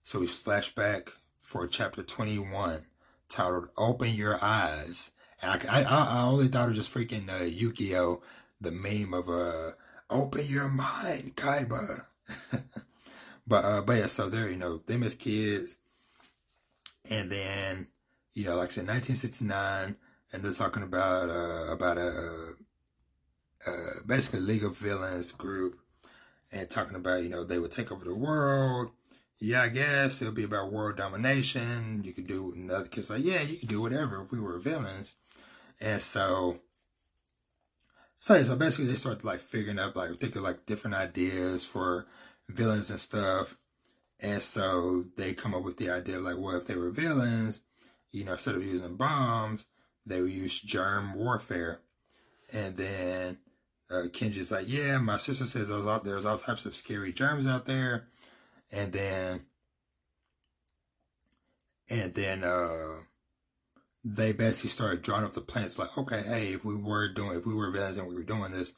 So he's flashback for chapter 21 titled Open Your Eyes. And I, I, I only thought of just freaking uh, Yu-Gi-Oh! The meme of uh, open your mind, Kaiba. (laughs) but uh, but yeah, so they're you know them as kids, and then you know like I said, 1969, and they're talking about uh, about a, a basically League of Villains group, and talking about you know they would take over the world. Yeah, I guess it'll be about world domination. You could do, another the kids like, yeah, you could do whatever if we were villains. And so so so basically they start like figuring out like thinking like different ideas for villains and stuff. And so they come up with the idea like, well, if they were villains, you know, instead of using bombs, they would use germ warfare. And then uh, Kenji's like, yeah, my sister says there's all, there's all types of scary germs out there. And then, and then, uh, they basically started drawing up the plans like, okay, hey, if we were doing, if we were and we were doing this,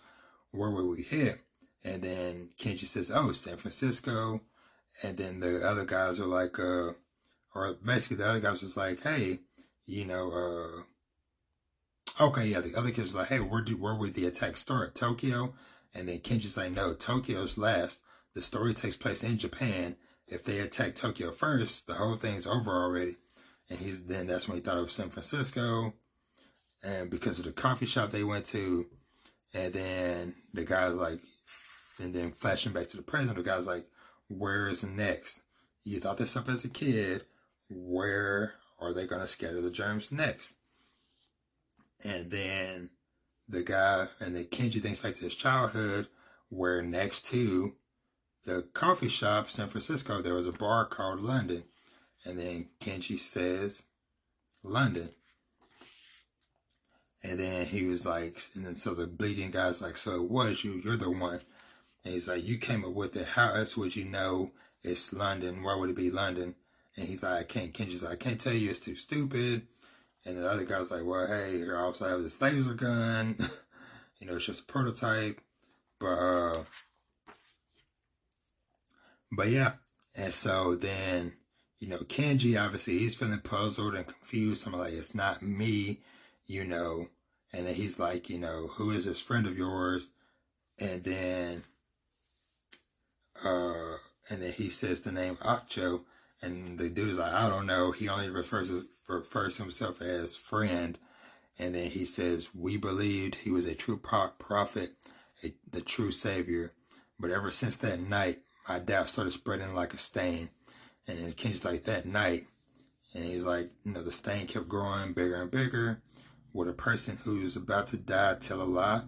where would we hit? And then Kenji says, oh, San Francisco. And then the other guys are like, uh, or basically the other guys was like, hey, you know, uh, okay, yeah, the other kids were like, hey, where do, where would the attack start? Tokyo? And then Kenji's like, no, Tokyo's last. The story takes place in Japan. If they attack Tokyo first, the whole thing's over already and he's then that's when he thought of San Francisco, and because of the coffee shop they went to, and then the guy's like, and then flashing back to the present, the guy's like, where is next? You thought this up as a kid. Where are they gonna scatter the germs next? And then the guy and then Kenji thinks back to his childhood, where next to the coffee shop, San Francisco, there was a bar called London and then Kenji says, London. And then he was like, and then so the bleeding guy's like, so it was you, you're the one. And he's like, you came up with it. How else would you know it's London? Why would it be London? And he's like, I can't, Kenji's like, I can't tell you, it's too stupid. And the other guy's like, well, hey, I also have this laser gun. (laughs) you know, it's just a prototype. But, uh, but yeah. And so then you know, Kenji, obviously, he's feeling puzzled and confused. I'm like, it's not me, you know. And then he's like, you know, who is this friend of yours? And then, uh, and then he says the name Acho. And the dude is like, I don't know. He only refers refers himself as friend. And then he says, we believed he was a true prophet, a, the true savior. But ever since that night, my doubt started spreading like a stain. And then Kenji's like that night, and he's like, you know, the stain kept growing bigger and bigger. Would a person who's about to die tell a lie?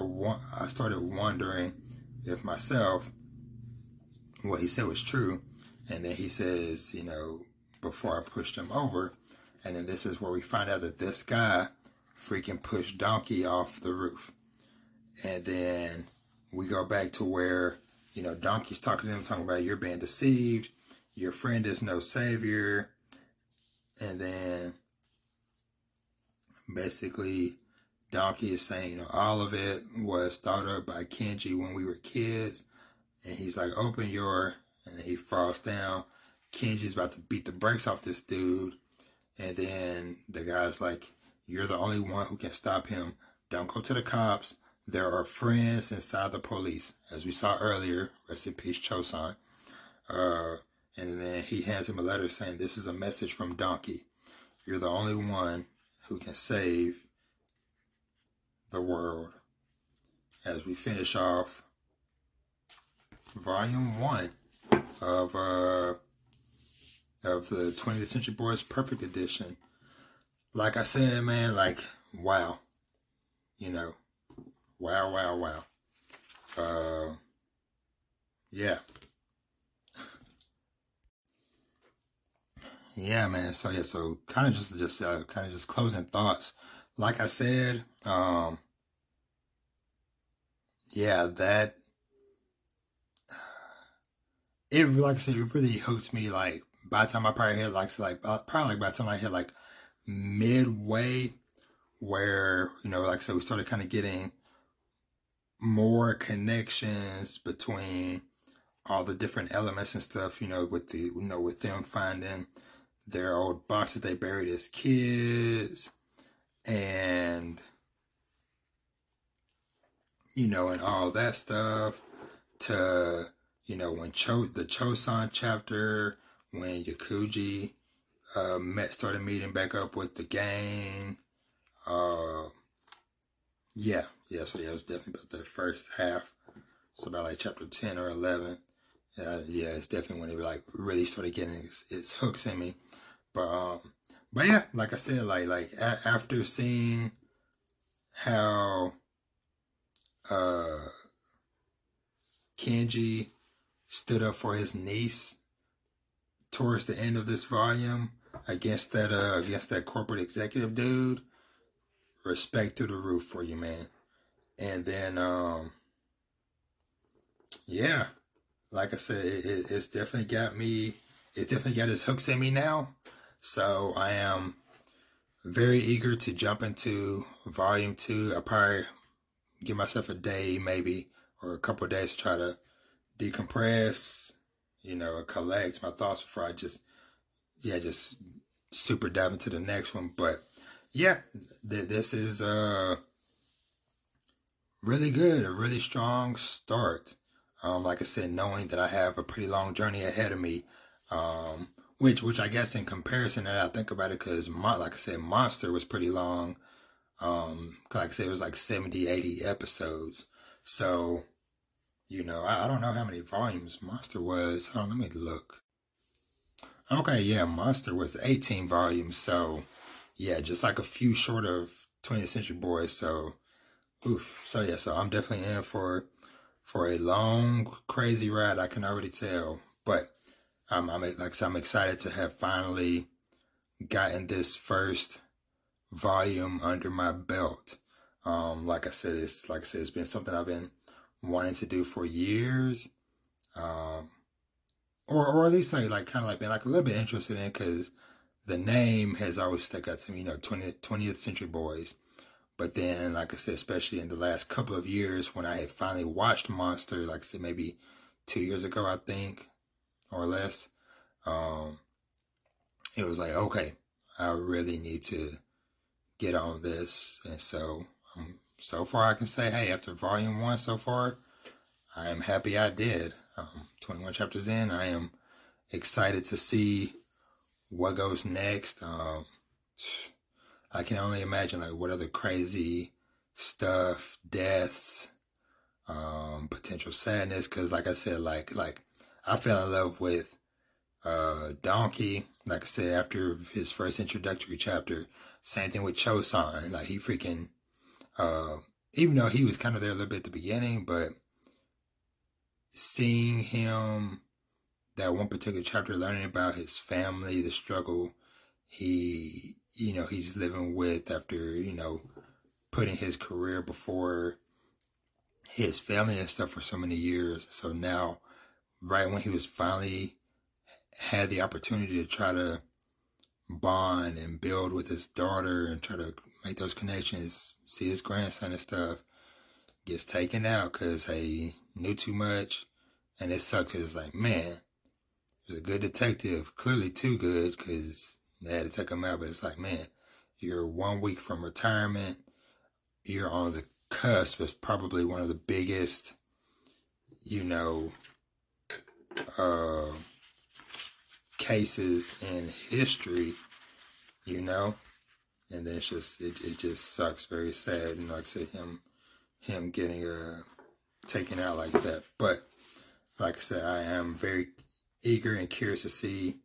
I want. I started wondering if myself what he said was true, and then he says, you know, before I pushed him over, and then this is where we find out that this guy freaking pushed Donkey off the roof, and then we go back to where you know Donkey's talking to him, talking about you're being deceived your friend is no savior. And then basically Donkey is saying, you know, all of it was thought up by Kenji when we were kids. And he's like, open your, and he falls down. Kenji's about to beat the brakes off this dude. And then the guy's like, you're the only one who can stop him. Don't go to the cops. There are friends inside the police. As we saw earlier, rest in peace, Chosan. Uh, and then he hands him a letter saying, This is a message from Donkey. You're the only one who can save the world. As we finish off volume one of uh of the 20th Century Boys Perfect Edition. Like I said, man, like wow. You know. Wow, wow, wow. Uh yeah. yeah, man. So yeah, so kind of just just uh, kind of just closing thoughts. Like I said, um, yeah, that it like I said, it really hooked me. Like by the time I probably hit like like probably like by the time I hit like midway, where you know, like I said, we started kind of getting more connections between all the different elements and stuff. You know, with the you know with them finding their old box that they buried as kids and you know and all that stuff to you know when Cho the Chosan chapter when Yukiji uh, met started meeting back up with the gang uh yeah yeah so yeah it was definitely about the first half so about like chapter 10 or 11 uh, yeah it's definitely when it like really started getting its, its hooks in me but um, but yeah, like I said, like like a- after seeing how uh, Kenji stood up for his niece towards the end of this volume against that uh against that corporate executive dude. Respect to the roof for you, man. And then um yeah, like I said, it, it, it's definitely got me. It's definitely got its hooks in me now. So I am very eager to jump into volume two. I probably give myself a day, maybe, or a couple days to try to decompress, you know, collect my thoughts before I just, yeah, just super dive into the next one. But yeah, th- this is uh really good, a really strong start. Um, like I said, knowing that I have a pretty long journey ahead of me, um, which which I guess in comparison, that I think about it, because like I said, Monster was pretty long. Um, like I said, it was like 70, 80 episodes. So, you know, I, I don't know how many volumes Monster was. On, let me look. Okay, yeah, Monster was 18 volumes. So, yeah, just like a few short of 20th Century Boys. So, oof. So, yeah, so I'm definitely in for for a long, crazy ride. I can already tell. But I'm, I'm like said, I'm excited to have finally gotten this first volume under my belt. Um, like I said, it's like I said, it's been something I've been wanting to do for years. Um, or, or at least like, like kind of like been like a little bit interested in because the name has always stuck out to me, you know, 20th, 20th century boys. But then, like I said, especially in the last couple of years when I had finally watched Monster, like I said, maybe two years ago, I think, or less, um, it was like, okay, I really need to get on this. And so, um, so far I can say, hey, after volume one so far, I am happy I did. Um, 21 chapters in, I am excited to see what goes next. Um, (sighs) I can only imagine like what other crazy stuff, deaths, um, potential sadness. Cause like I said, like, like I fell in love with, uh, Donkey. Like I said, after his first introductory chapter, same thing with Chosan. Like he freaking, uh, even though he was kind of there a little bit at the beginning, but seeing him that one particular chapter, learning about his family, the struggle he you know he's living with after you know putting his career before his family and stuff for so many years. So now, right when he was finally had the opportunity to try to bond and build with his daughter and try to make those connections, see his grandson and stuff, gets taken out because he knew too much, and it sucks. It's like, man, he's a good detective, clearly too good because they had to take him out, but it's like, man, you're one week from retirement. You're on the cusp of probably one of the biggest, you know, uh, cases in history, you know, and then it's just it, it just sucks, very sad, and like I said, him him getting uh taken out like that. But like I said, I am very eager and curious to see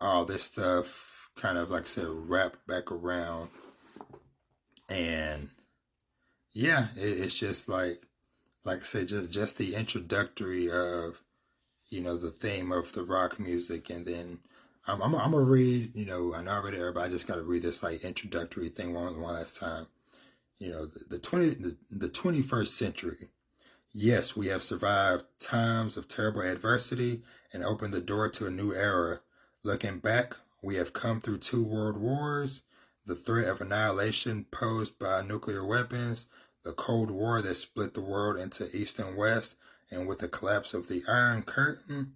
all this stuff kind of like I said wrap back around and yeah it, it's just like like I said just just the introductory of you know the theme of the rock music and then I'm I'm, I'm gonna read you know I know I read it but I just gotta read this like introductory thing one one last time. You know the, the 20 the, the 21st century. Yes we have survived times of terrible adversity and opened the door to a new era. Looking back we have come through two world wars, the threat of annihilation posed by nuclear weapons, the Cold War that split the world into East and West, and with the collapse of the Iron Curtain,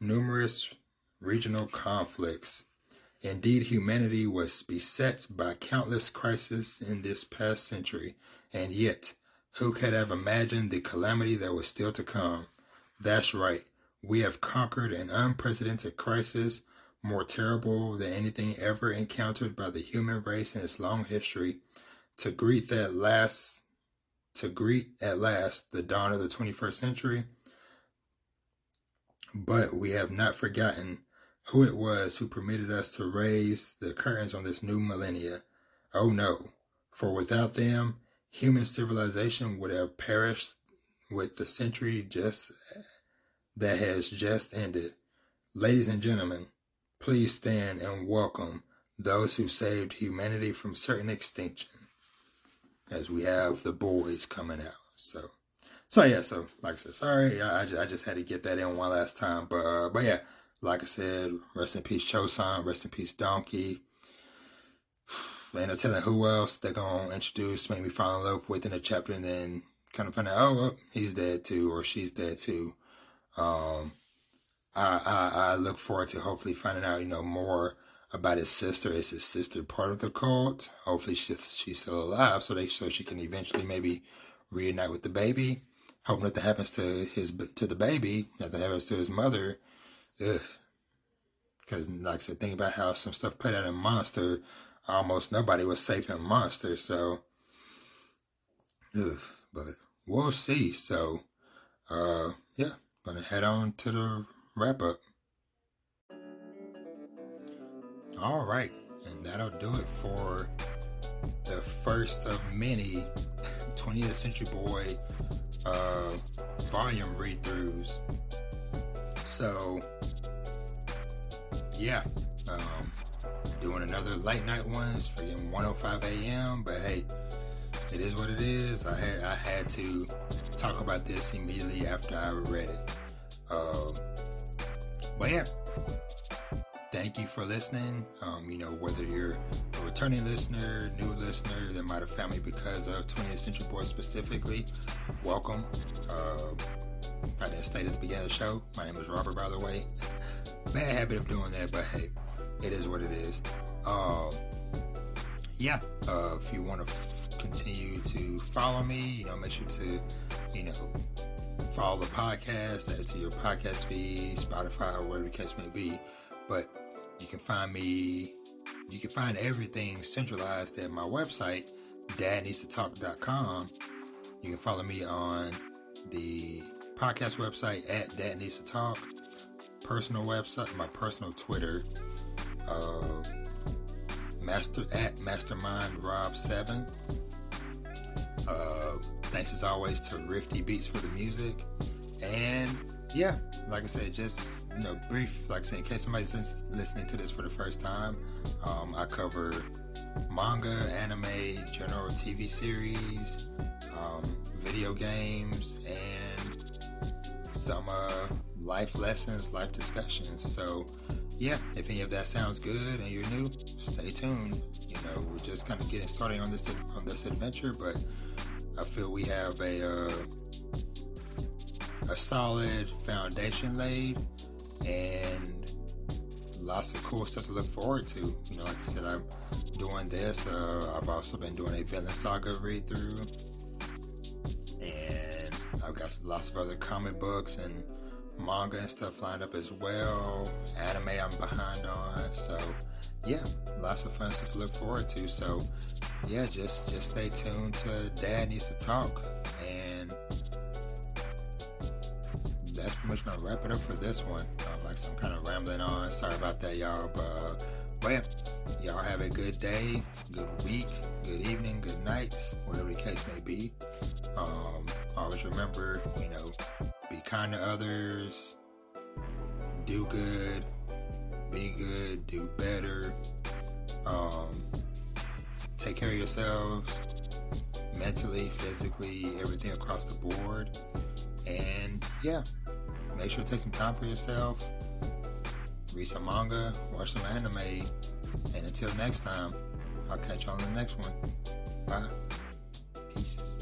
numerous regional conflicts. Indeed, humanity was beset by countless crises in this past century, and yet, who could have imagined the calamity that was still to come? That's right, we have conquered an unprecedented crisis more terrible than anything ever encountered by the human race in its long history, to greet that last to greet at last the dawn of the 21st century. But we have not forgotten who it was who permitted us to raise the curtains on this new millennia. Oh no, for without them, human civilization would have perished with the century just that has just ended. Ladies and gentlemen, please stand and welcome those who saved humanity from certain extinction. As we have the boys coming out. So, so yeah. So, like I said, sorry, I, I, just, I just had to get that in one last time. But, uh, but yeah, like I said, rest in peace, Chosan. Rest in peace, Donkey. Ain't no telling who else they're gonna introduce, make me fall in love with in a chapter, and then kind of find out, oh, well, he's dead too, or she's dead too. Um, I, I I look forward to hopefully finding out, you know, more about his sister. Is his sister part of the cult? Hopefully she's she's still alive, so they so she can eventually maybe reunite with the baby. Hope nothing happens to his to the baby, nothing happens to his mother. Ugh. Because like I said, think about how some stuff played out in Monster almost nobody was safe in Monster, so ugh, but we'll see. So uh yeah, gonna head on to the wrap up. All right, and that'll do it for the first of many (laughs) 20th Century Boy uh, volume read throughs. So, yeah, um, doing another late night ones for 105 a.m. But hey, it is what it is. I had I had to talk about this immediately after I read it. Uh, but yeah, thank you for listening. Um, you know, whether you're a returning listener, new listener that might have found me because of 20th Century Boy specifically, welcome. Uh, I didn't state at the beginning of the show. My name is Robert, by the way. Bad habit of doing that, but hey, it is what it is. Um, yeah, uh, if you want to f- continue to follow me, you know, make sure to, you know, follow the podcast, add it to your podcast feed, Spotify, or whatever the case may be. But you can find me, you can find everything centralized at my website, dadneedstotalk.com. You can follow me on the podcast website at Dad to Talk, personal website, my personal Twitter, uh, master at Mastermind Rob Seven. Uh, thanks as always to Rifty Beats for the music, and yeah, like I said, just you know, brief. Like I said, in case somebody's listening to this for the first time, um, I cover manga, anime, general TV series, um, video games, and some uh, life lessons, life discussions. So yeah, if any of that sounds good and you're new, stay tuned. You know, we're just kind of getting started on this on this adventure, but I feel we have a uh, a solid foundation laid and lots of cool stuff to look forward to. You know, like I said, I'm doing this. Uh, I've also been doing a Vinland Saga read through, and I've got lots of other comic books and manga and stuff lined up as well. Anime I'm behind on, so yeah, lots of fun stuff to look forward to. So yeah, just just stay tuned to Dad Needs to Talk, and that's pretty much gonna wrap it up for this one. Um, like some kind of rambling on. Sorry about that, y'all. But, uh, yeah, y'all have a good day, good week, good evening, good nights, whatever the case may be. Um, always remember, you know, be kind to others, do good, be good, do better. Um, take care of yourselves mentally, physically, everything across the board. And yeah, make sure to take some time for yourself. Read some manga, watch some anime. And until next time, I'll catch you on the next one. Bye. Peace.